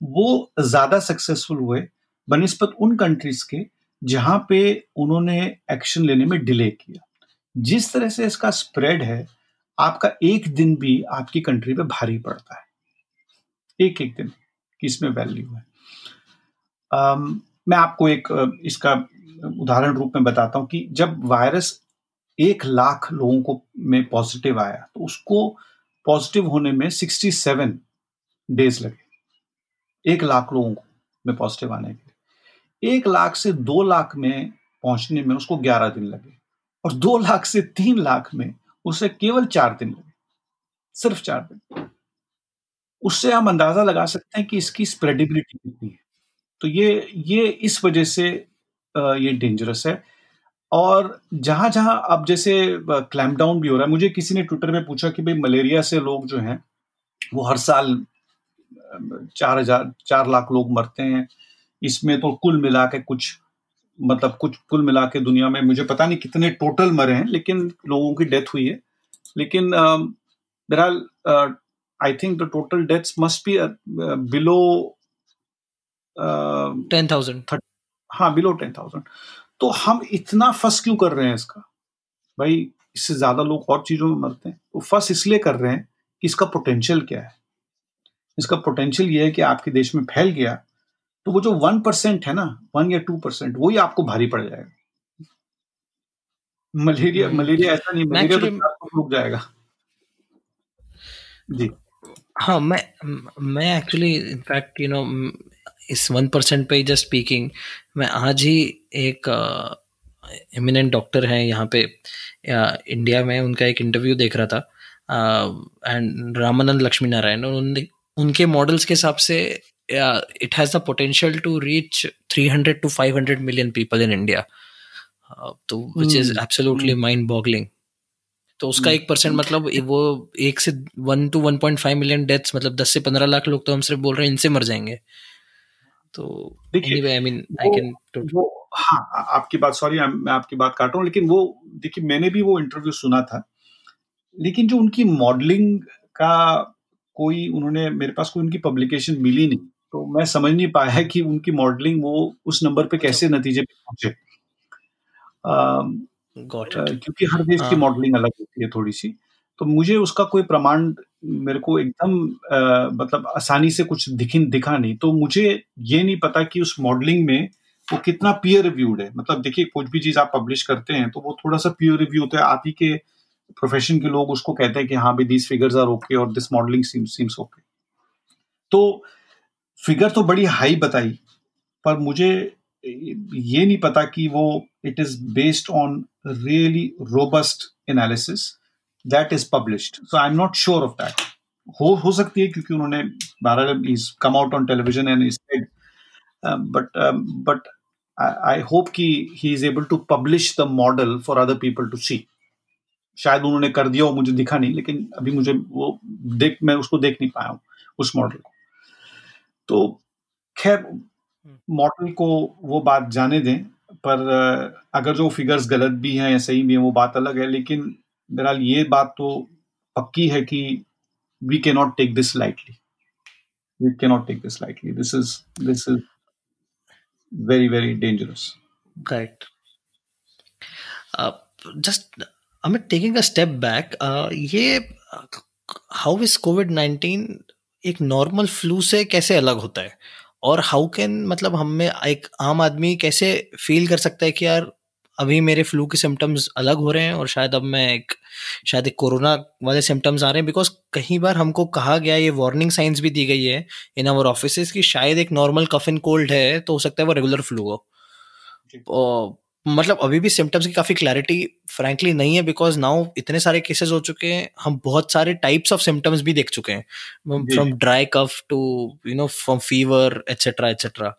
C: वो ज़्यादा सक्सेसफुल हुए बनस्पत उन कंट्रीज़ के जहाँ पे उन्होंने एक्शन लेने में डिले किया। जिस तरह से इसका स्प्रेड है, आपका एक दिन भी आपकी कंट्री पे भारी पड़ता है। एक एक दिन। की इसमें वैल्यू है। अम, मैं आपको एक इसका उदाहरण रूप में बताता हूँ कि जब वायरस एक लाख लोगों को में पॉजिटिव आया तो उसको पॉजिटिव होने में 67 डेज़ लगे एक लाख लोगों को में पॉजिटिव आने के लिए। एक लाख से दो लाख में पहुँचने में उसको 11 दिन लगे और दो लाख से तीन लाख में उसे केवल चार दिन लगे सिर्फ़ चार दिन। उससे हम अंदाज़ा लगा सकते हैं कि इसकी स्प्रेडेबिलिटी कितनी है। तो ये ये इस वजह से ये डेंजरस है। और जहाँ जहाँ अब जैसे क्लैम्प डाउन भी हो रहा है, मुझे किसी ने ट्विटर में पूछा कि भाई मलेरिया से लोग जो हैं, वो हर साल, चार हज़ार, चार लाख लोग मरते हैं। इसमें तो कुल मिला के कुछ मतलब कुछ कुल मिला के दुनिया में मुझे पता नहीं कितने टोटल मरे हैं, लेकिन लोगों की डेथ हुई है। लेकिन बहरहाल I think the total deaths must be below
E: ten thousand
C: हाँ बिलो टेन थाउज़ेंड तो हम इतना फस क्यों कर रहे हैं इसका? भाई इससे ज़्यादा लोग और चीज़ों में मरते हैं। तो फस इसलिए कर रहे हैं कि इसका पोटेंशियल क्या है? इसका पोटेंशियल ये है कि आपके देश में फैल गया तो वो जो वन परसेंट है ना वन या टू परसेंट वही आपको भारी पड़ जाएगा। मलेरिया मलेरिया ऐसा नहीं मलेरिया तो रुक जाएगा। जी।
E: हाँ मैं मैं actually in fact you know इस वन परसेंट पे जस्ट स्पीकिंग मैं आज ही एक एमिनेंट डॉक्टर हैं यहाँ पे इंडिया में उनका एक इंटरव्यू देख रहा था एंड रामानंद लक्ष्मी नारायण उन्होंने उनके मॉडल्स के हिसाब से it has the potential to reach 300 to 500 million people in India तो which is absolutely mind boggling तो उसका एक परसेंट मतलब वो एक से one to one point five million deaths मतलब दस से पंद्रह लाख लोग तो हम सिर्फ़ बोल रहे हैं इनसे मर जाएँगे। तो anyway, I mean, I can
C: वो हाँ आपकी बात सॉरी मैं आपकी बात काट रहा हूँ लेकिन वो देखिए मैंने भी वो इंटरव्यू सुना था लेकिन जो उनकी मॉडलिंग का कोई उन्होंने मेरे पास कोई उनकी पब्लिकेशन मिली नहीं तो मैं समझ नहीं पाया कि उनकी मॉडलिंग वो उस नंबर पे कैसे नतीजे पे पहुँचे। क्योंकि हर देश की मॉडलिंग अलग होती है थोड़ी सी तो मुझे उसका कोई प्रमाण मेरे को एकदम मतलब आसानी से कुछ दिखी दिखा नहीं। तो मुझे ये नहीं पता कि उस मॉडलिंग में वो कितना पीयर रिव्यूड है। मतलब देखिए कुछ भी चीज़ आप पब्लिश करते हैं तो वो थोड़ा सा पीयर रिव्यू होता है। आप ही के प्रोफेशन के लोग उसको कहते हैं कि हाँ भाई दीज फिगर्स आर ओके और दिस मॉडलिंग सीम्स ओके तो फिगर तो बड़ी हाई बताई पर मुझे ये नहीं पता कि वो is based on really robust analysis that is published so I am not sure of that हो हो सकती है क्योंकि उन्होंने बारह is come out on television and is but but I hope कि he is able to publish the model for other people to see शायद उन्होंने कर दिया हो मुझे दिखा नहीं लेकिन अभी मुझे वो देख मैं उसको देख नहीं पाया हूँ उस मॉडल को। तो खैर मॉडल को वो बात जाने दें। पर अगर जो फिगर्स गलत भी हैं या सही भी हैं, वो बात अलग है, लेकिन बहरहाल ये बात तो पक्की है कि we can not take this lightly we can not take this lightly this is this is very very dangerous
E: right just I am taking a step back ये हाउ इज़ कोविड नाइनटीन एक normal flu से कैसे अलग होता है? और how can मतलब हम में एक आम आदमी कैसे फील कर सकता है कि यार अभी मेरे फ्लू के सिम्टम्स अलग हो रहे हैं और शायद अब मैं एक शायद एक कोरोना वाले सिम्टम्स आ रहे हैं। बिकॉज़ कहीं बार हमको कहा गया ये वार्निंग साइंस भी दी गई है इन आवर ऑफ़िस कि शायद एक नॉर्मल कफ एंड कोल्ड है तो हो सकता है वो रेगुलर फ्लू हो। मतलब अभी भी सिम्टम्स की काफ़ी क्लैरिटी फ्रैंकली नहीं है बिकॉज़ नाउ इतने सारे केसेस हो चुके हैं हम बहुत सारे टाइप्स ऑफ़ सिम्टम्स भी देख चुके हैं। From dry cough to you know from fever etcetera etcetera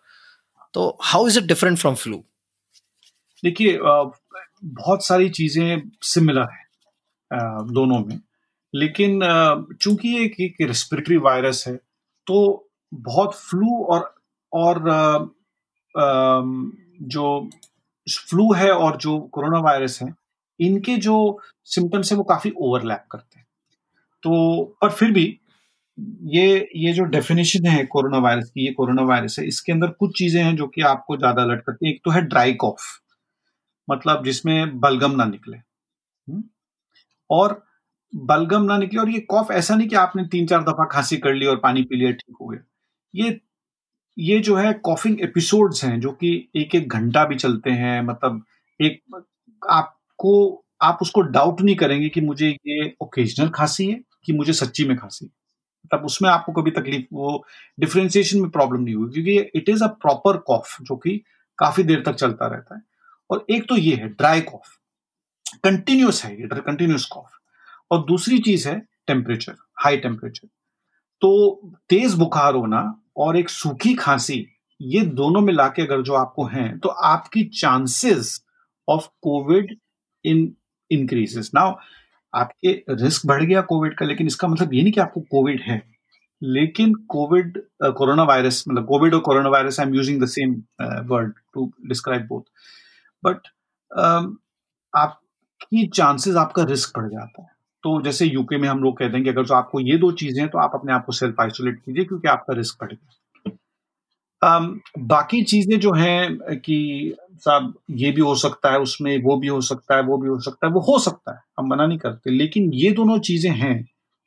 E: तो how is it different from flu
C: देखिए बहुत सारी चीज़ें सिमिलर है दोनों में। लेकिन चूँकि एक, एक रेस्पिरेटरी वायरस है तो बहुत फ्लू और और जो फ्लू है और जो कोरोना वायरस है, इनके जो सिम्टम्स है वो काफ़ी ओवरलैप करते हैं। तो पर फिर भी ये ये जो डेफिनेशन है कोरोना वायरस की, ये कोरोना वायरस है, इसके अंदर कुछ चीज़ें हैं जो कि आपको ज़्यादा अलर्ट करती है। एक तो है ड्राई कॉफ मतलब जिसमें बलगम ना निकले। हम्म? और बलगम ना निकले, और ये कॉफ ऐसा नहीं कि आपने तीन चार दफ़ा खांसी कर ली और पानी पी लिया, ठीक हो गया। ये ये जो है कॉफिंग एपिसोड्स हैं, जो कि एक एक घंटा भी चलते हैं मतलब एक आपको, आप उसको डाउट नहीं करेंगे कि मुझे ये ओकेजनल खांसी है, कि मुझे सच्ची में खांसी मतलब उसमें आपको कभी तकलीफ़, वो डिफ्रेंसिएशन में प्रॉब्लम नहीं हुई क्योंकि it is a proper cough जो कि काफ़ी देर तक चलता रहता है। और एक तो ये है ड्राई कॉफ कंटिन्यूस है ये कंटिन्यूस कॉफ और दूसरी चीज़ है टेम्परेचर हाई टेम्परेचर तो तेज बुखार होना और एक सूखी खांसी, ये दोनों मिला के अगर जो आपको हैं तो आपकी chances of covid in increases now आपके रिस्क बढ़ गया कोविड का, लेकिन इसका मतलब ये नहीं कि आपको कोविड है। लेकिन कोविड कोरोना वायरस मतलब कोविड और corona virus I am using the same word to describe both but आपकी चांसेस आपका रिस्क बढ़ जाता है। तो जैसे यूके में हम लोग कहते हैं कि अगर जो आपको ये दो चीज़ें हैं तो आप अपने आप को सेल्फ आइसोलेट कीजिए क्योंकि आपका रिस्क बढ़ गया um, बाकी चीज़ें जो हैं कि साहब ये भी हो सकता है उसमें वो भी हो सकता है वो भी हो सकता है वो हो सकता है हम मना नहीं करते लेकिन ये दोनों चीज़ें हैं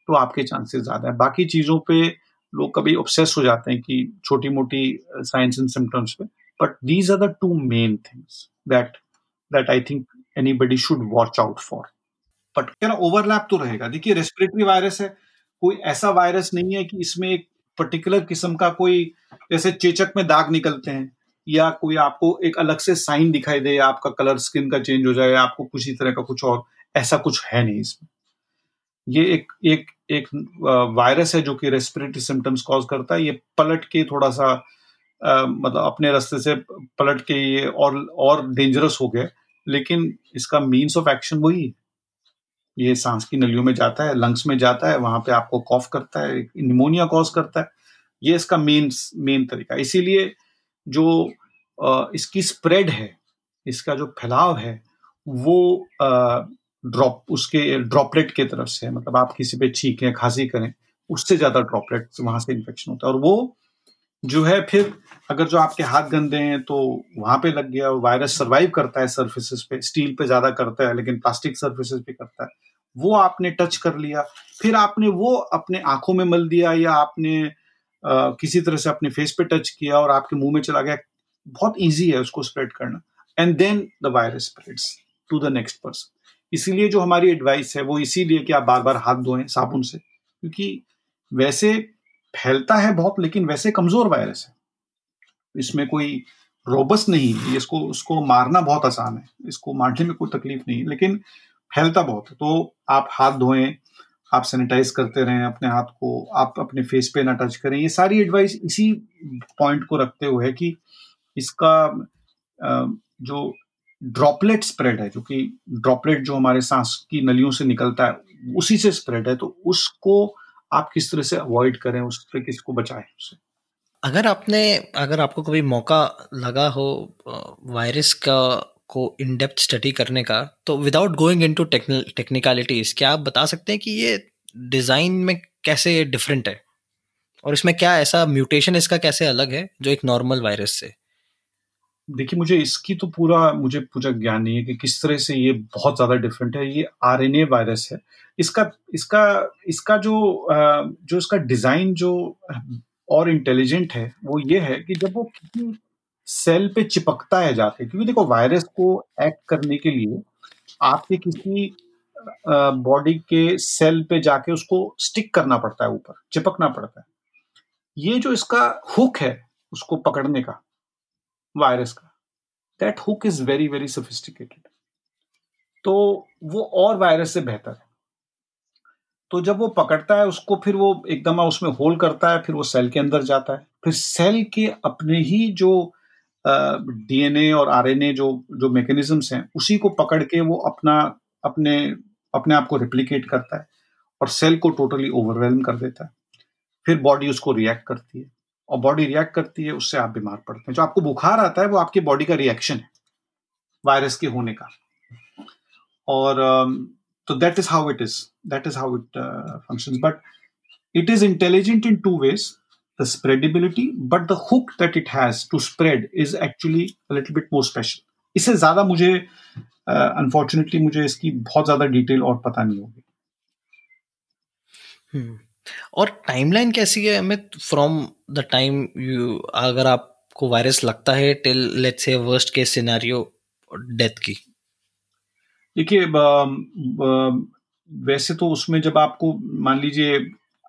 C: तो आपके चांसेस ज़्यादा है। बाकी चीज़ों पे लोग कभी ऑब्सेस हो जाते हैं कि छोटी मोटी साइंस एंड सिम्टम्स पे but these are the two main things that that I think anybody should watch out for ना ओवरलैप तो रहेगा। देखिए रेस्पिरेटरी वायरस है कोई ऐसा वायरस नहीं है कि इसमें एक पर्टिकुलर किस्म का कोई जैसे चेचक में दाग निकलते हैं या कोई आपको एक अलग से साइन दिखाई दे आपका कलर स्किन का चेंज हो जाए आपको किसी तरह का कुछ और ऐसा कुछ है नहीं इसमें। ये एक एक एक वायरस है जो कि रेस्पिरेटरी सिम्टम्स कॉज करता है। ये पलट के थोड़ा सा आ, मतलब अपने रास्ते से पलट के ये और और डेंजरस हो गया लेकिन इसका मीन्स ऑफ़ एक्शन वही है। ये सांस की नलियों में जाता है लंग्स में जाता है, वहाँ पे आपको कॉफ करता है निमोनिया कॉज करता है। ये इसका मेन मेन तरीका। इसीलिए जो इसकी स्प्रेड है, इसका जो फैलाव है, वो ड्रॉप उसके ड्रॉपलेट के तरफ़ से मतलब आप किसी पे छींकें, खांसी करें, उससे ज़्यादा ड्रॉपलेट वहाँ से इन्फेक्शन होता है। और वो जो है फिर अगर जो आपके हाथ गंदे हैं तो वहाँ पे लग गया वायरस सरवाइव करता है सर्फेसिस पे स्टील पे ज़्यादा करता है लेकिन प्लास्टिक सर्फेसिस पे करता है। वो आपने टच कर लिया फिर आपने वो अपने आँखों में मल दिया या आपने आ, किसी तरह से अपने फेस पे टच किया और आपके मुँह में चला गया बहुत ईजी है उसको स्प्रेड करना। And then the virus spreads to the next person इसीलिए जो हमारी एडवाइस है वो इसीलिए कि आप बार बार हाथ धोएँ साबुन से क्योंकि वैसे फैलता है बहुत लेकिन वैसे कमज़ोर वायरस है। इसमें कोई रोबस नहीं है इसको, उसको मारना बहुत आसान है। इसको मारने में कोई तकलीफ़ नहीं, लेकिन फैलता बहुत। है तो आप हाथ धोएँ, आप सैनिटाइज करते रहें अपने हाथ को, आप अपने फेस पे ना टच करें। ये सारी एडवाइस इसी पॉइंट को रखते हुए है कि इसका जो ड्रॉपलेट स्प्रेड है, जो कि ड्रॉपलेट जो हमारे सांस की नलियों से निकलता है, उसी से स्प्रेड है तो उसको आप किस तरह से अवॉइड करें, उस पर किसको बचाएँ उससे
E: अगर आपने, अगर आपको कभी मौका लगा हो वायरस का, को इन डेप्थ स्टडी करने का तो विदाउट गोइंग इनटू टेक्निकलिटीज क्या आप बता सकते हैं कि ये डिज़ाइन में कैसे डिफरेंट है? और इसमें क्या ऐसा म्यूटेशन इसका कैसे अलग है, जो एक नॉर्मल वायरस से?
C: देखिए, मुझे इसकी तो पूरा, मुझे पूरा ज्ञान नहीं है कि किस तरह से ये बहुत ज़्यादा डिफरेंट है। ये आरएनए वायरस है। इसका इसका इसका जो जो इसका डिज़ाइन जो और इंटेलिजेंट है, वो ये है कि जब वो किसी सेल पे चिपकता है जाके, क्योंकि देखो वायरस को एक्ट करने के लिए आपके किसी बॉडी के सेल पे जाके उसको स्टिक करना पड़ता है ऊपर, चिपकना पड़ता है। ये जो इसका हुक है, उसको पकड़ने का वायरस का that hook is very very sophisticated तो वो और वायरस से बेहतर है। तो जब वो पकड़ता है, उसको फिर वो एकदम उसमें होल करता है, फिर वो सेल के अंदर जाता है। फिर सेल के अपने ही जो डीएनए और आरएनए जो जो मैकेनिज्म्स हैं, उसी को पकड़ के वो अपना, अपने अपने आप को रिप्लिकेट करता है और सेल को टोटली ओवरवेलम कर देता है। फिर बॉडी उसको रिएक्ट करती है और बॉडी रिएक्ट करती है, उससे आप बीमार पड़ते हैं। जो आपको बुखार आता है, वो आपकी बॉडी का रिएक्शन है वायरस के होने का। और तो that is how it is that is how it functions but it is intelligent in two ways. The spreadability but the hook that it has to spread is actually a little bit more special. इससे ज़्यादा मुझे unfortunately uh, मुझे इसकी बहुत ज़्यादा detail और पता नहीं होगी।
E: Hmm. और टाइमलाइन कैसी है Amit? From the time you अगर आपको वायरस लगता है till let's say worst case scenario death की।
C: देखिए वैसे तो उसमें जब आपको, मान लीजिए,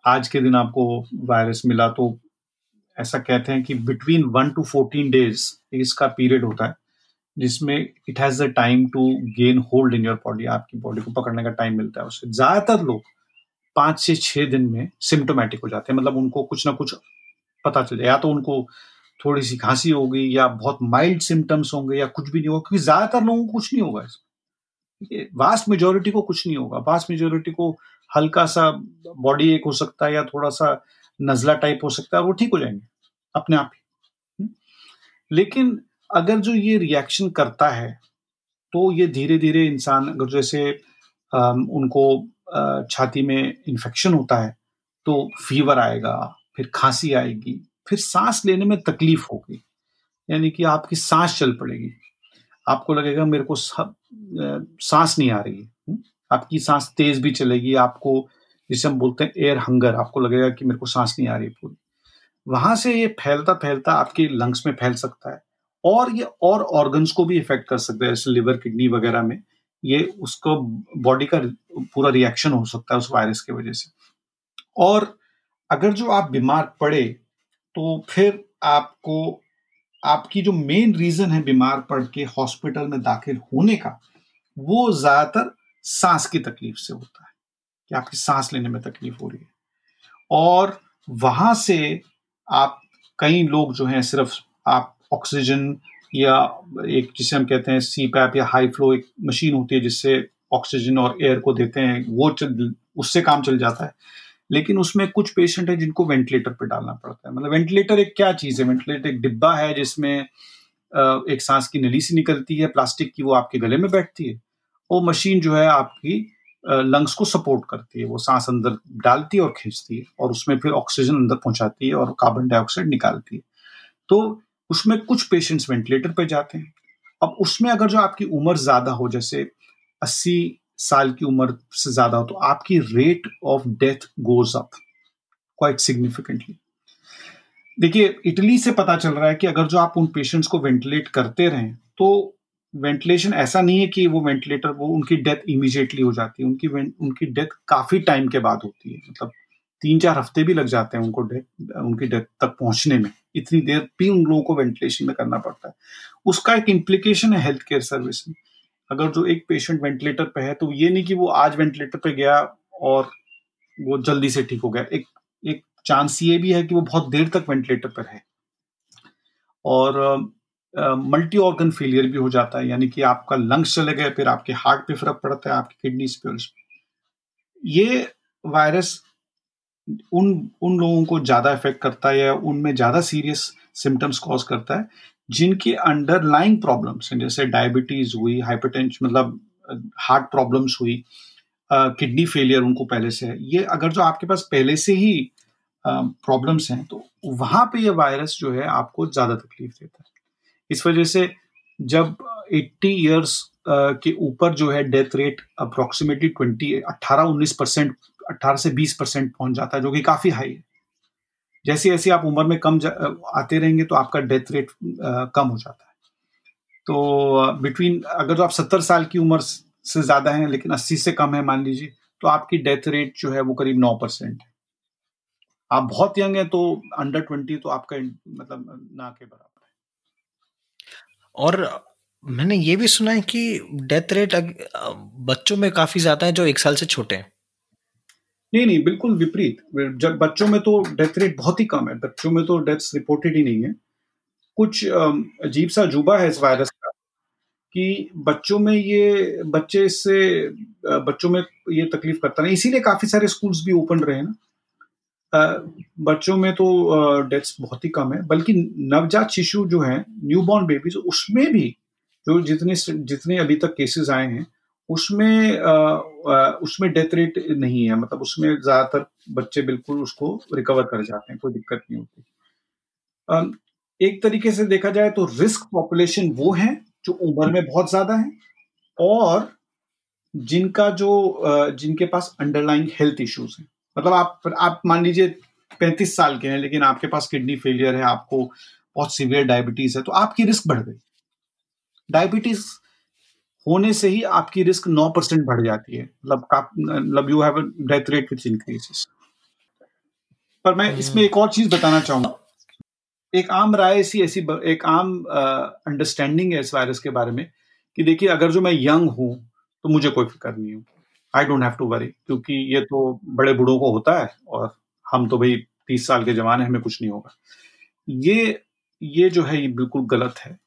C: आज के दिन आपको वायरस मिला तो ऐसा कहते हैं कि between one to fourteen days इसका पीरियड होता है, जिसमें it has the time to gain hold in your body आपकी बॉडी को पकड़ने का टाइम मिलता है उससे ज़्यादातर लोग पाँच से छः दिन में सिम्टोमेटिक हो जाते हैं मतलब उनको कुछ ना कुछ पता चल जाए, या तो उनको थोड़ी सी खांसी होगी, या बहुत माइल्ड सिम्टम्स होंगे, या कुछ भी नहीं होगा, क्योंकि ज़्यादातर लोगों को कुछ नहीं होगा वास्ट मेजोरिटी को कुछ नहीं होगा। वास्ट मेजोरिटी को हल्का सा बॉडी एक हो सकता है या थोड़ा सा नजला टाइप हो सकता है वो ठीक हो जाएँगे, अपने आप ही। हम्म? लेकिन अगर जो ये रिएक्शन करता है तो ये धीरे धीरे इंसान, अगर जैसे उनको छाती में इन्फेक्शन होता है तो फीवर आएगा, फिर खांसी आएगी, फिर सांस लेने में तकलीफ़ होगी, यानी कि आपकी सांस चल पड़ेगी। आपको लगेगा मेरे को सांस नहीं आ रही है हम्म? आपकी सांस तेज भी चलेगी, आपको जिसे हम बोलते हैं एयर हंगर आपको लगेगा कि मेरे को सांस नहीं आ रही पूरी। वहाँ से ये फैलता फैलता आपके लंग्स में फैल सकता है और ये और ऑर्गन्स को भी इफ़ेक्ट कर सकता है, जैसे लिवर किडनी वगैरह में। ये उसको बॉडी का पूरा रिएक्शन हो सकता है उस वायरस की वजह से। और अगर जो आप बीमार पड़े तो फिर आपको आपकी जो मेन रीजन है बीमार पड़ के हॉस्पिटल में दाखिल होने का, वो ज़्यादातर सांस की तकलीफ़ से होता है, कि आपकी सांस लेने में तकलीफ़ हो रही है। और वहाँ से आप, कई लोग जो हैं, सिर्फ़ आप ऑक्सीजन या एक जिसे हम कहते हैं सी पैप या हाई फ्लो एक मशीन होती है, जिससे ऑक्सीजन और एयर को देते हैं, वो उससे काम चल जाता है। लेकिन उसमें कुछ पेशेंट है जिनको वेंटिलेटर पे डालना पड़ता है। मतलब वेंटिलेटर एक क्या चीज़ है? वेंटिलेटर एक डिब्बा है जिसमें एक सांस की नली से निकलती है प्लास्टिक की वो आपके गले में बैठती है। वो मशीन जो है आपकी लंग्स को सपोर्ट करती है। वो सांस अंदर डालती है और खींचती है और उसमें फिर ऑक्सीजन अंदर पहुंचाती है और कार्बन डाइऑक्साइड निकालती है। तो उसमें कुछ पेशेंट्स वेंटिलेटर पे जाते हैं। अब उसमें अगर जो आपकी उम्र ज़्यादा हो, जैसे 80 साल की उम्र से ज़्यादा हो तो आपकी rate of death goes up quite significantly देखिए, इटली से पता चल रहा है कि अगर जो आप उन पेशेंट्स को वेंटिलेट करते रहें तो वेंटिलेशन ऐसा नहीं है कि वो वेंटिलेटर वो उनकी डेथ इमीजिएटली हो जाती है। उनकी उनकी डेथ काफ़ी टाइम के बाद होती है। मतलब तीन चार हफ़्ते भी लग जाते हैं उनको डेथ उनकी डेथ तक पहुँचने में। इतनी देर भी उन लोगों को वेंटिलेशन में करना पड़ता है। उसका एक इम्प्लीकेशन है हेल्थ केयर सर्विस में। अगर जो एक पेशेंट वेंटिलेटर पे है तो ये नहीं कि वो आज वेंटिलेटर पे गया और वो जल्दी से ठीक हो गया। एक एक चांस ये भी है कि वो बहुत देर तक वेंटिलेटर पर है और मल्टी ऑर्गन फेलियर भी हो जाता है, यानी कि आपका लंग्स चले गए, फिर आपके हार्ट पे फ़र्क पड़ता है, आपकी किडनीज पे ये वायरस उन उन लोगों को ज़्यादा इफ़ेक्ट करता है या उनमें ज़्यादा सीरियस सिम्टम्स कॉज करता है जिनके अंडरलाइंग प्रॉब्लम्स हैं, जैसे डायबिटीज़ हुई हाइपरटेंशन मतलब हार्ट प्रॉब्लम्स हुई किडनी फेलियर उनको पहले से है। ये अगर जो आपके पास पहले से ही प्रॉब्लम्स हैं तो वहाँ पे ये वायरस जो है आपको ज़्यादा तकलीफ़ देता है। इस वजह से जब 80 इयर्स के ऊपर जो है डेथ रेट अप्रोक्सीमेटली 20 18 19 परसेंट अट्ठारह से बीस परसेंट पहुँच जाता है, जो कि काफ़ी हाई है। जैसे जैसे आप उम्र में कम आते रहेंगे तो आपका डेथ रेट कम हो जाता है। तो बिटवीन अगर तो आप सत्तर साल की उम्र से ज़्यादा है लेकिन अस्सी से कम है मान लीजिए तो आपकी डेथ रेट जो है वो करीब नौ परसेंट है। आप बहुत यंग है तो अंडर ट्वेंटी तो आपका मतलब ना के बराबर है।
E: और मैंने ये भी सुना है कि डेथ रेट बच्चों में काफ़ी ज़्यादा है जो एक साल से छोटे हैं।
C: नहीं नहीं, बिल्कुल विपरीत। जब बच्चों में तो डेथ रेट बहुत ही कम है, बच्चों में तो डेथ्स रिपोर्टेड ही नहीं है। कुछ अजीब सा अजूबा है इस वायरस का कि बच्चों में ये, बच्चे इससे बच्चों में ये तकलीफ़ करता नहीं। इसीलिए काफ़ी सारे स्कूल्स भी ओपन रहे ना। बच्चों में तो डेथ्स बहुत ही कम है। बल्कि नवजात शिशु जो है न्यूबॉर्न बेबीज उसमें भी जो जितने जितने अभी तक केसेस आए हैं उसमें उसमें डेथ रेट नहीं है। मतलब उसमें ज़्यादातर बच्चे बिल्कुल उसको रिकवर कर जाते हैं, कोई दिक्कत नहीं होती। एक तरीके से देखा जाए तो रिस्क पॉपुलेशन वो है जो उम्र में बहुत ज़्यादा है और जिनका जो जिनके पास अंडरलाइंग हेल्थ इश्यूज़ हैं। मतलब आप आप मान लीजिए पैंतीस साल के हैं, लेकिन आपके पास किडनी फेलियर है, आपको बहुत सीवियर डायबिटीज़ है तो आपकी रिस्क बढ़ गई। डायबिटीज़ होने से ही आपकी रिस्क नौ परसेंट बढ़ जाती है। मतलब मतलब you have death rate which increases पर मैं इसमें एक और चीज़ बताना चाहूँगा। एक आम राय ऐसी ऐसी एक आम अंडरस्टैंडिंग है इस वायरस के बारे में कि देखिए अगर जो मैं यंग हूँ तो मुझे कोई फ़िक्र नहीं हो। I don't have to worry क्योंकि ये तो बड़े बूढ़ों को होता है और हम तो भाई तीस साल के जवान हैं हमें कुछ नहीं होगा। ये ये जो है ये बिल्कुल गलत है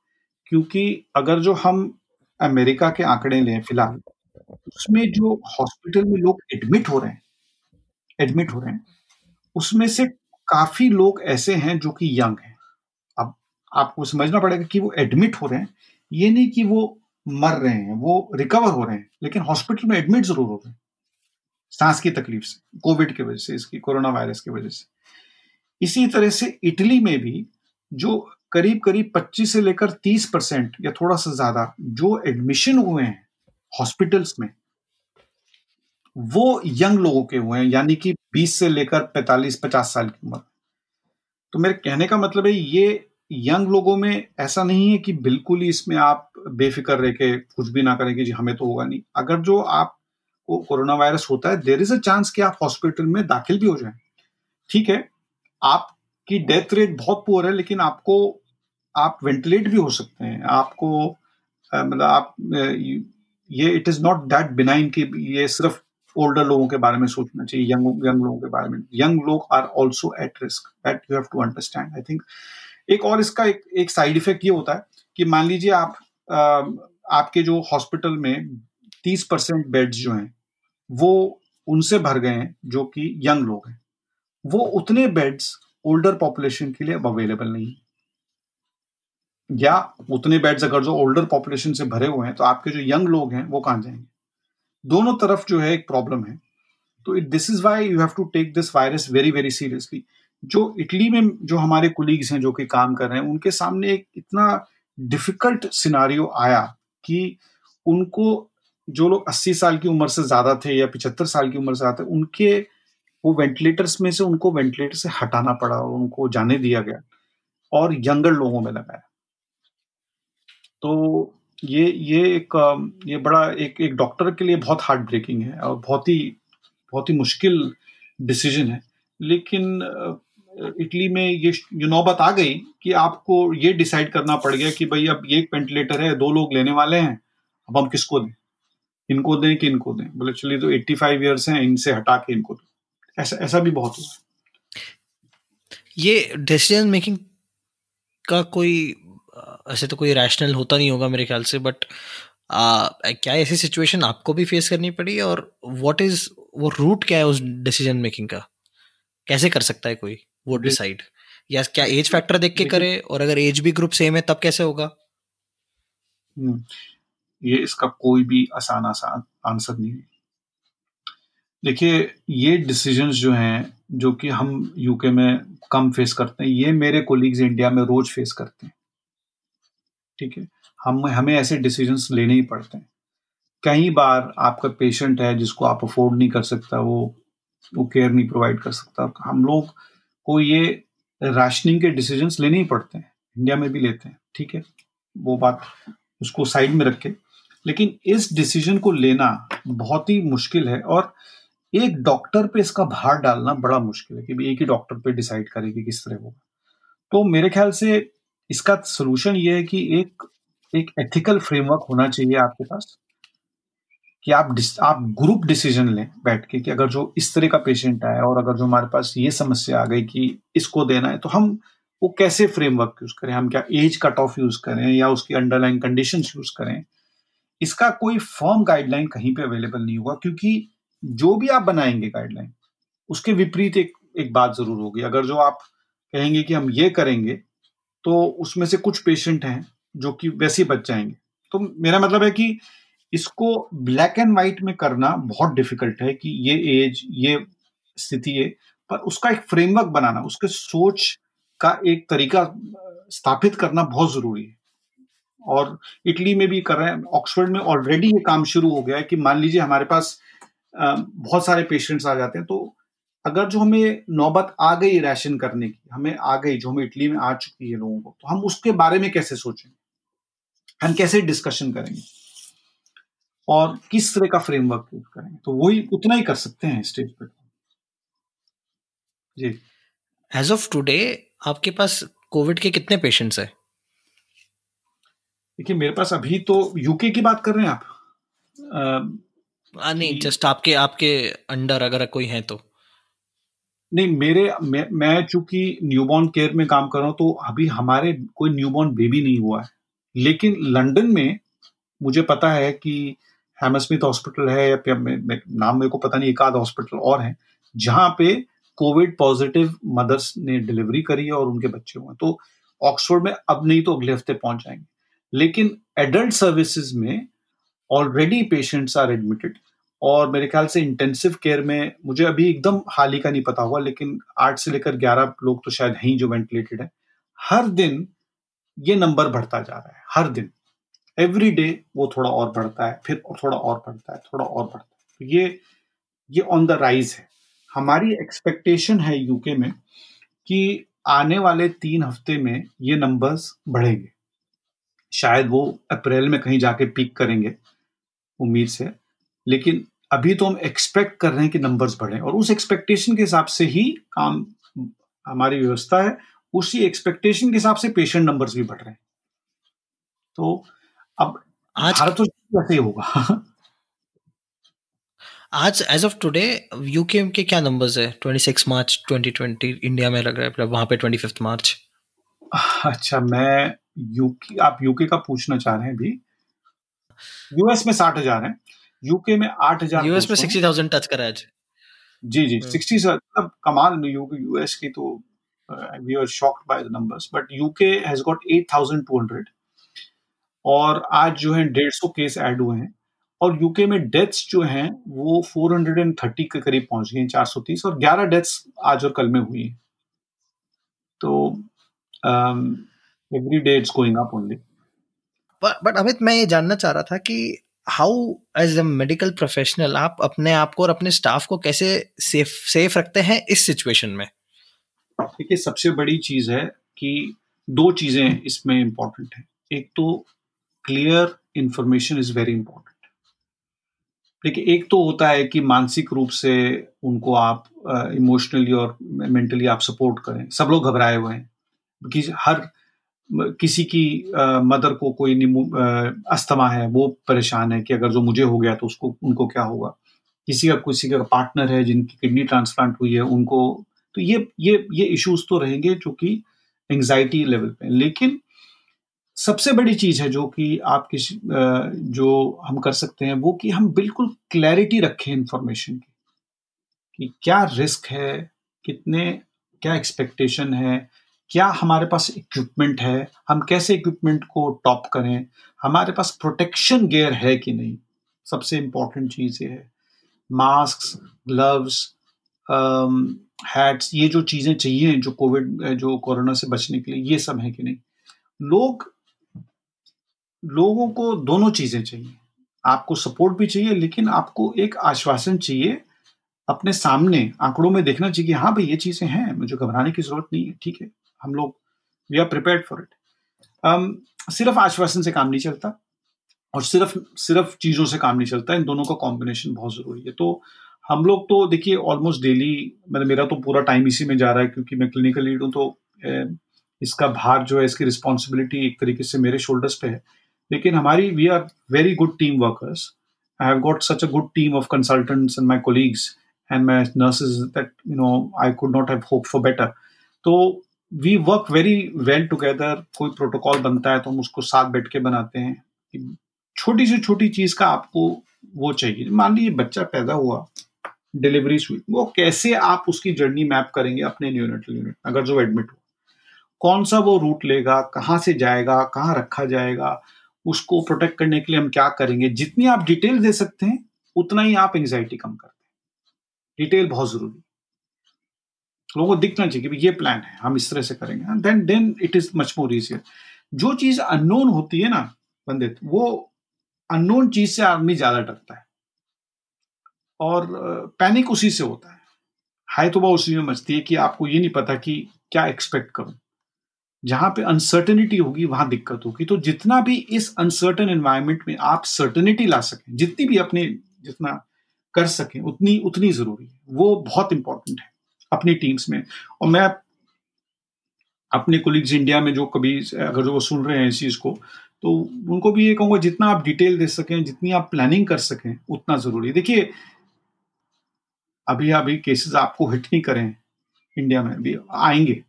C: क्योंकि अगर जो हम अमेरिका के आंकड़े लें फ़िलहाल, उसमें जो हॉस्पिटल में लोग एडमिट हो रहे हैं एडमिट हो रहे हैं, उसमें से काफ़ी लोग ऐसे हैं जो कि यंग हैं। अब आपको समझना पड़ेगा कि वो एडमिट हो रहे हैं, ये नहीं कि वो मर रहे हैं, वो रिकवर हो रहे हैं, लेकिन हॉस्पिटल में एडमिट ज़रूर हो रहे हैं। सांस की तकलीफ़ से कोविड की वजह से, इसकी कोरोना वायरस की वजह से। इसी तरह से इटली में भी जो करीब करीब 25 से लेकर 30 परसेंट या थोड़ा सा ज़्यादा जो एडमिशन हुए हैं हॉस्पिटल्स में, वो यंग लोगों के हुए हैं, यानी कि 20 से लेकर 45-50 साल की उम्र। तो मेरे कहने का मतलब है, ये यंग लोगों में ऐसा नहीं है कि बिल्कुल ही इसमें आप बेफिक्र रह के कुछ भी ना करें कि जी हमें तो होगा नहीं। अगर जो आप को कोरोना वायरस होता है देर इज़ अ चांस कि आप हॉस्पिटल में दाखिल भी हो जाए। ठीक है? आपकी डेथ रेट बहुत पुअर है, लेकिन आपको, आप वेंटिलेट भी हो सकते हैं। आपको मतलब आप ये it is not that benign कि ये सिर्फ़ ओल्डर लोगों के बारे में सोचना चाहिए यंग यंग लोगों के बारे में। यंग लोग are also at risk that you have to understand I think एक और इसका एक एक साइड इफ़ेक्ट ये होता है कि मान लीजिए आप आपके जो हॉस्पिटल में तीस परसेंट बेड्स जो हैं, वो उनसे भर गए हैं, जो कि यंग लोग हैं। वो उतने बेड्स ओल्डर पॉपुलेशन के लिए अवेलेबल नहीं है। या उतने बेड्स अगर जो ओल्डर पॉपुलेशन से भरे हुए हैं तो आपके जो यंग लोग हैं, वो कहाँ जाएँगे? दोनों तरफ़ जो है एक प्रॉब्लम है। तो it this is why you have to take this virus very very seriously जो इटली में जो हमारे कुलीग्स हैं जो कि काम कर रहे हैं, उनके सामने एक इतना डिफ़िकल्ट सिनारियो आया कि उनको जो लोग 80 साल की उम्र से ज़्यादा थे या 75 साल की उम्र से ज़्यादा थे, उनके वो वेंटिलेटर्स में से उनको वेंटिलेटर से हटाना पड़ा और उनको जाने दिया गया और यंगर लोगों में लगाया। तो ये ये एक, ये बड़ा एक एक डॉक्टर के लिए बहुत हार्ट ब्रेकिंग है और बहुत ही बहुत ही मुश्किल डिसीज़न है। लेकिन इटली में ये ये नौबत आ गई कि आपको ये डिसाइड करना पड़ गया कि भाई अब ये एक वेंटिलेटर है, दो लोग लेने वाले हैं, अब हम किसको दें? इनको दें कि इनको दें? बोले, चलिए तो 85 इयर्स हैं, इनसे हटा के इनको दें। ऐसा ऐसा भी बहुत हुआ।
E: ये डिसीज़न मेकिंग का कोई ऐसे तो कोई रैशनल होता नहीं होगा मेरे ख्याल से बट क्या ऐसी सिचुएशन आपको भी फेस करनी पड़ी और व्हाट इज़ वो रूट क्या है उस डिसीज़न मेकिंग का? कैसे कर सकता है कोई? वो डिसाइड या क्या एज फैक्टर देख के करे और अगर एज भी ग्रुप सेम है तब कैसे होगा?
C: हम्म, ये इसका कोई भी आसान आसान आंसर नहीं है। देखिए, ये डिसीजंस जो हैं, जो कि हम यूके में कम फेस करते हैं, ये मेरे कोलीग्स इंडिया में रोज फेस करते हैं। ठीक है? हम, हमें ऐसे डिसीजंस लेने ही पड़ते हैं। कई बार आपका पेशेंट है जिसको आप अफोर्ड नहीं कर सकता, वो वो केयर नहीं प्रोवाइड कर सकता, हम लोग को ये राशनिंग के डिसीजंस लेने ही पड़ते हैं। इंडिया में भी लेते हैं, ठीक है? वो बात उसको साइड में रखे लेकिन इस डिसीज़न को लेना बहुत ही मुश्किल है और एक डॉक्टर पे इसका भार डालना बड़ा मुश्किल है कि एक ही डॉक्टर पे डिसाइड करे कि किस तरह होगा। तो मेरे ख्याल से इसका सोल्यूशन ये है कि एक एक एथिकल फ्रेमवर्क होना चाहिए आपके पास कि आप आप ग्रुप डिसीज़न लें बैठ के कि अगर जो इस तरह का पेशेंट आया और अगर जो हमारे पास ये समस्या आ गई कि इसको देना है तो हम वो कैसे फ्रेमवर्क यूज़ करें? हम क्या एज कट ऑफ़ यूज़ करें या उसकी अंडरलाइन कंडीशन यूज़ करें? इसका कोई फॉर्म गाइडलाइन कहीं पे अवेलेबल नहीं होगा, क्योंकि जो भी आप बनाएँगे गाइडलाइन उसके विपरीत एक एक बात ज़रूर होगी। अगर जो आप कहेंगे कि हम ये करेंगे तो उसमें से कुछ पेशेंट हैं जो कि वैसे ही बच जाएँगे। तो मेरा मतलब है कि इसको ब्लैक एंड व्हाइट में करना बहुत डिफ़िकल्ट है कि ये एज ये स्थिति है, पर उसका एक फ्रेमवर्क बनाना, उसके सोच का एक तरीका स्थापित करना बहुत ज़रूरी है। और इटली में भी कर रहे हैं, ऑक्सफोर्ड में ऑलरेडी ये काम शुरू हो गया है कि मान लीजिए हमारे पास बहुत सारे पेशेंट्स आ जाते हैं। तो अगर जो हमें नौबत आ गई राशन करने की हमें आ गई जो हमें इटली में आ चुकी है लोगों को तो हम उसके बारे में कैसे सोचेंगे हम कैसे डिस्कशन करेंगे? और किस तरह का फ्रेमवर्क यूज़ करेंगे? तो वही उतना ही कर सकते हैं स्टेज पे। जी।
E: एज ऑफ़ टुडे आपके पास कोविड के कितने पेशेंट्स हैं?
C: देखिए मेरे पास अभी तो यूके की बात कर रहे हैं आप।
E: आ, नहीं जस्ट आपके आपके अंडर अगर कोई है तो।
C: नहीं मेरे मैं, मैं चूँकि न्यूबॉर्न केयर में काम कर रहा हूँ तो अभी हमारे कोई न्यूबॉर्न बेबी नहीं हुआ है। लेकिन लंदन में मुझे पता है कि हैमस्मिथ हॉस्पिटल है या मे, मे, नाम मेरे को पता नहीं एक आध हॉस्पिटल और है जहाँ पे कोविड पॉजिटिव मदर्स ने डिलीवरी करी है और उनके बच्चे हुए तो ऑक्सफोर्ड में अब नहीं तो अगले हफ़्ते पहुँच जाएँगे। लेकिन एडल्ट सर्विसेज़ में ऑलरेडी पेशेंट्स आर एडमिटेड और मेरे ख्याल से इंटेंसिव केयर में मुझे अभी एकदम हाल ही का नहीं पता हुआ, लेकिन आठ से लेकर ग्यारह लोग तो शायद हैं जो वेंटिलेटेड है। हर दिन ये नंबर बढ़ता जा रहा है, हर दिन। एवरी डे वो थोड़ा और बढ़ता है, फिर थोड़ा और बढ़ता है, थोड़ा और बढ़ता है। तो ये ये ऑन द राइज है। हमारी एक्सपेक्टेशन है यूके में कि आने वाले तीन हफ़्ते में ये नंबर्स बढ़ेंगे। शायद वो अप्रैल में कहीं जाके पीक करेंगे, उम्मीद से। लेकिन अभी तो हम एक्सपेक्ट कर रहे हैं कि नंबर्स बढ़े और उस एक्सपेक्टेशन के हिसाब से ही काम हमारी व्यवस्था है उसी एक्सपेक्टेशन के हिसाब से पेशेंट नंबर्स भी बढ़ रहे हैं। तो अब आज भारत तो कैसे होगा।
E: आज एज ऑफ़ टुडे यूके के क्या नंबर्स है? 26 मार्च 2020 इंडिया में लग रहा है मतलब वहाँ पे 25 मार्च।
C: अच्छा मैं यूके आप यूके का पूछना चाह रहे हैं अभी? यूएस में साठ हज़ार है। यूके में आठ हज़ार
E: यूएस में सिक्सटी थाउज़ेंड टच करा आज।
C: जी जी सिक्सटी हम्म। मतलब कमाल यूएस की तो we are shocked by the numbers but UK has got eight thousand two hundred और आज जो है डेढ़ सौ केस ऐड हुए हैं। और यूके में डेथ्स जो हैं वो 430 के करीब पहुँच गए चार सौ तीस। और 11 डेथ्स आज और कल में हुई हैं। तो every day it's going up only
E: but Amit मैं ये जानना चाह रहा था कि how as a medical professional आप अपने आप को और अपने स्टाफ को कैसे सेफ़ सेफ़ रखते हैं इस सिचुएशन में?
C: देखिए, सबसे बड़ी चीज़ है कि दो चीज़ें इसमें इंपॉर्टेंट है। एक तो clear information is very important देखिए, एक तो होता है कि मानसिक रूप से उनको आप इमोशनली और मेंटली आप सपोर्ट करें। सब लोग घबराए हुए हैं। कि हर किसी की आ, मदर को कोई अस्थमा है वो परेशान है कि अगर जो मुझे हो गया तो उसको उनको क्या होगा? किसी का किसी का पार्टनर है जिनकी किडनी ट्रांसप्लांट हुई है उनको तो ये ये ये इश्यूज़ तो रहेंगे जो कि एंजाइटी लेवल पे लेकिन सबसे बड़ी चीज़ है जो कि आप किस जो हम कर सकते हैं वो कि हम बिल्कुल क्लैरिटी रखें इंफॉर्मेशन की कि क्या रिस्क है कितने क्या एक्सपेक्टेशन है क्या हमारे पास इक्विपमेंट है? हम कैसे इक्विपमेंट को टॉप करें? हमारे पास प्रोटेक्शन गेयर है कि नहीं? सबसे इंपॉर्टेंट चीज़ ये है। मास्क ग्लव्स हैट्स ये जो चीज़ें चाहिए जो कोविड जो कोरोना से बचने के लिए, ये सब है कि नहीं? लोग, लोगों को दोनों चीज़ें चाहिए। आपको सपोर्ट भी चाहिए, लेकिन आपको एक आश्वासन चाहिए, अपने सामने आंकड़ों में देखना चाहिए हाँ भाई ये चीज़ें हैं, मुझे घबराने की ज़रूरत नहीं है, ठीक है? हम लोग we are prepared for it सिर्फ़ आश्वासन से काम नहीं चलता और सिर्फ़ सिर्फ़ चीज़ों से काम नहीं चलता। इन दोनों का कॉम्बिनेशन बहुत ज़रूरी है। तो हम लोग तो देखिए ऑलमोस्ट डेली मतलब मेरा तो पूरा टाइम इसी में जा रहा है क्योंकि मैं क्लिनिकल लीड हूँ तो इसका भार जो है, इसकी रिस्पॉन्सिबिलिटी एक तरीके से मेरे शोल्डर्स पे है। लेकिन हमारी we are very good team workers I have got such a good team of consultants and my colleagues and my nurses that you know I could not have hope for better तो we work very well together कोई protocol बनता है तो हम उसको साथ बैठ के बनाते हैं छोटी से छोटी चीज़ का आपको वो चाहिए। मान लीजिए बच्चा पैदा हुआ डिलीवरी हुई वो कैसे आप उसकी जर्नी मैप करेंगे अपने यूनिट यूनिट अगर जो एडमिट हुआ? कौन सा वो रूट लेगा, कहाँ से जाएगा, कहाँ रखा जाएगा, उसको प्रोटेक्ट करने के लिए हम क्या करेंगे? जितनी आप डिटेल दे सकते हैं, उतना ही आप एंग्जाइटी कम करते हैं। डिटेल बहुत ज़रूरी लोगों को दिखना चाहिए कि ये प्लान है, हम इस तरह से करेंगे। Then then it is much more easier जो चीज़ अननोन होती है ना, पंडित, वो अननोन चीज़ से आदमी ज़्यादा डरता है। और पैनिक उसी से होता है। हाई तो उसी में मचती है कि आपको ये नहीं पता कि क्या एक्सपेक्ट करूँ। जहाँ पे अनसर्टनिटी होगी, वहाँ दिक्कत होगी। तो जितना भी इस अनसर्टन एनवायरमेंट में आप सर्टनिटी ला सकें, जितनी भी अपने जितना कर सकें, उतनी उतनी ज़रूरी है। वो बहुत इंपॉर्टेंट है। अपनी टीम्स में। और मैं अपने कोलिग्स इंडिया में जो कभी, अगर जो वो सुन रहे हैं इस चीज़ को तो उनको भी ये कहूँगा, जितना आप डिटेल दे सकें, जितनी आप प्लानिंग कर सकें, उतना ज़रूरी देखिए, अभी अभी केसेस आपको हिट नहीं करें इंडिया में, भी आएँगे।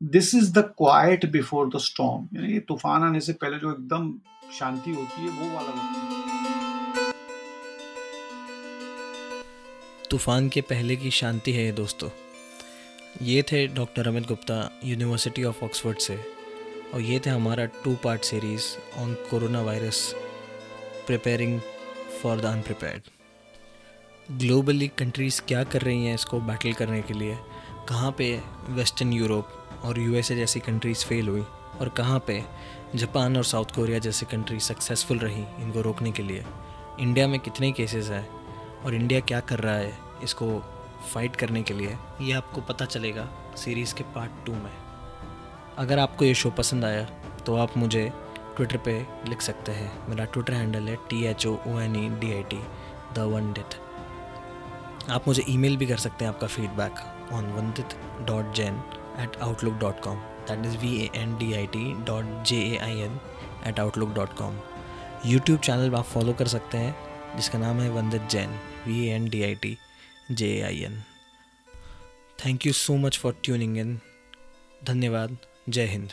C: This is the quiet before the storm यानी तूफ़ान आने से पहले जो एकदम शांति होती है, वो वाला वक्त
E: तूफ़ान के पहले की शांति है ये दोस्तों। ये थे doctor Amit Gupta university of Oxford से, और ये थे हमारा two part series on corona virus preparing for the unprepared globally countries क्या कर रही हैं इसको बैटल करने के लिए? कहाँ पे वेस्टर्न यूरोप और यूएसए जैसी कंट्रीज़ फेल हुई? और कहाँ पे जापान और साउथ कोरिया जैसी कंट्री सक्सेसफुल रही इनको रोकने के लिए? इंडिया में कितने केसेस हैं? और इंडिया क्या कर रहा है? इसको फाइट करने के लिए ये आपको पता चलेगा सीरीज़ के पार्ट टू में। अगर आपको ये शो पसंद आया तो आप मुझे ट्विटर पे लिख सकते हैं। मेरा ट्विटर हैंडल है T H O O N E D I T the डिट आप मुझे ईमेल भी कर सकते हैं आपका feedback on Vandit dot Jain at Outlook dot com that is V A N D I T dot J A I N at Outlook dot com YouTube channel आप follow कर सकते हैं, जिसका नाम है Vandit Jain V A N D I T J I N thank you so much for tuning in धन्यवाद. जय हिंद.